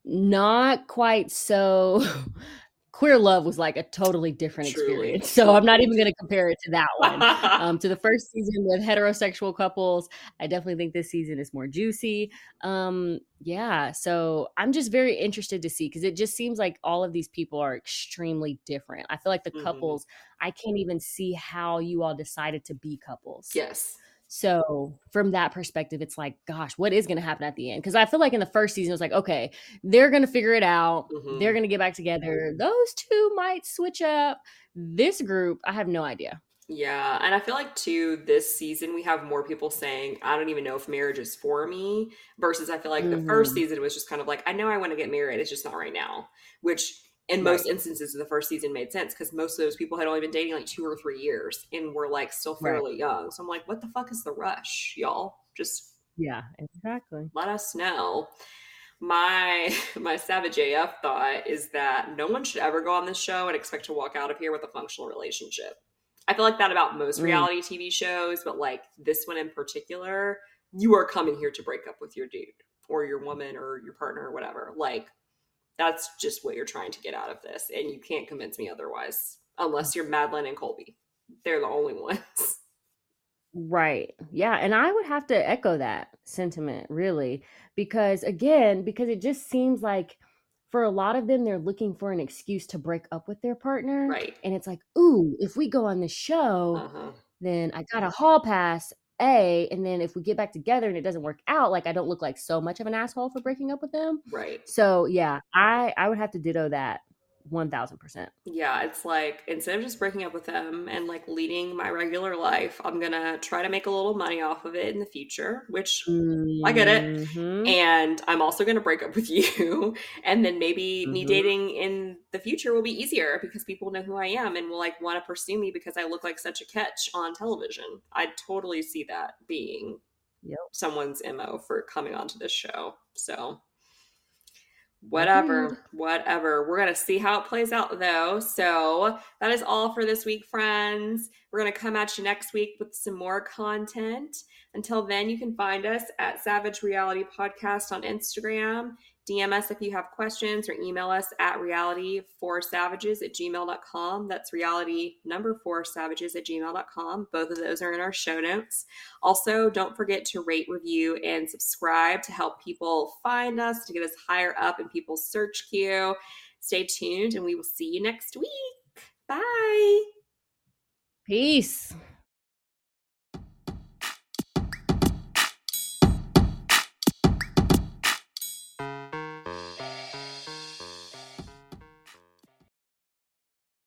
Not quite so Queer Love was like a totally different Truly. experience. So I'm not even going to compare it to that one. um, to the first season with heterosexual couples, I definitely think this season is more juicy. Um, yeah, so I'm just very interested to see because it just seems like all of these people are extremely different. I feel like the mm-hmm. couples, I can't even see how you all decided to be couples. Yes. So from that perspective, it's like, gosh, what is going to happen at the end? Because I feel like in the first season, it was like, okay, they're going to figure it out. Mm-hmm. They're going to get back together. Those two might switch up. This group, I have no idea. Yeah, and I feel like too this season we have more people saying I don't even know if marriage is for me versus I feel like mm-hmm. the first mm-hmm. season was just kind of like I know I want to get married, it's just not right now, which in right. most instances the first season made sense because most of those people had only been dating like two or three years and were like still fairly right. young. So I'm like, what the fuck is the rush, y'all? Just yeah, exactly. Let us know. My my savage AF thought is that no one should ever go on this show and expect to walk out of here with a functional relationship. I feel like that about most mm. reality TV shows, but like this one in particular, you are coming here to break up with your dude or your woman or your partner or whatever. Like that's just what you're trying to get out of this. And you can't convince me otherwise, unless you're Madlyn and Colby. They're the only ones. Right. Yeah. And I would have to echo that sentiment, really, because again, because it just seems like for a lot of them, they're looking for an excuse to break up with their partner. Right. And it's like, ooh, if we go on the show, uh-huh. then I got a hall pass A, and then if we get back together and it doesn't work out, like I don't look like so much of an asshole for breaking up with them. Right. So yeah, I I would have to ditto that one thousand percent. Yeah, it's like instead of just breaking up with them and like leading my regular life, I'm gonna try to make a little money off of it in the future, which I get it. Mhm. And I'm also gonna break up with you, and then maybe me Mhm. dating in the future will be easier because people know who I am and will like want to pursue me because I look like such a catch on television. I totally see that being Yep. someone's mo for coming onto this show. So whatever whatever. We're gonna see how it plays out though. So that is all for this week friends. We're gonna come at you next week with some more content. Until then you can find us at savage reality podcast on instagram dm us if you have questions or email us at reality for savages at gmail.com that's reality number four savages at gmail.com both of those are in our show notes also, don't forget to rate, review, and subscribe to help people find us, to get us higher up in people's search queue. Stay tuned, and we will see you next week. Bye. Peace.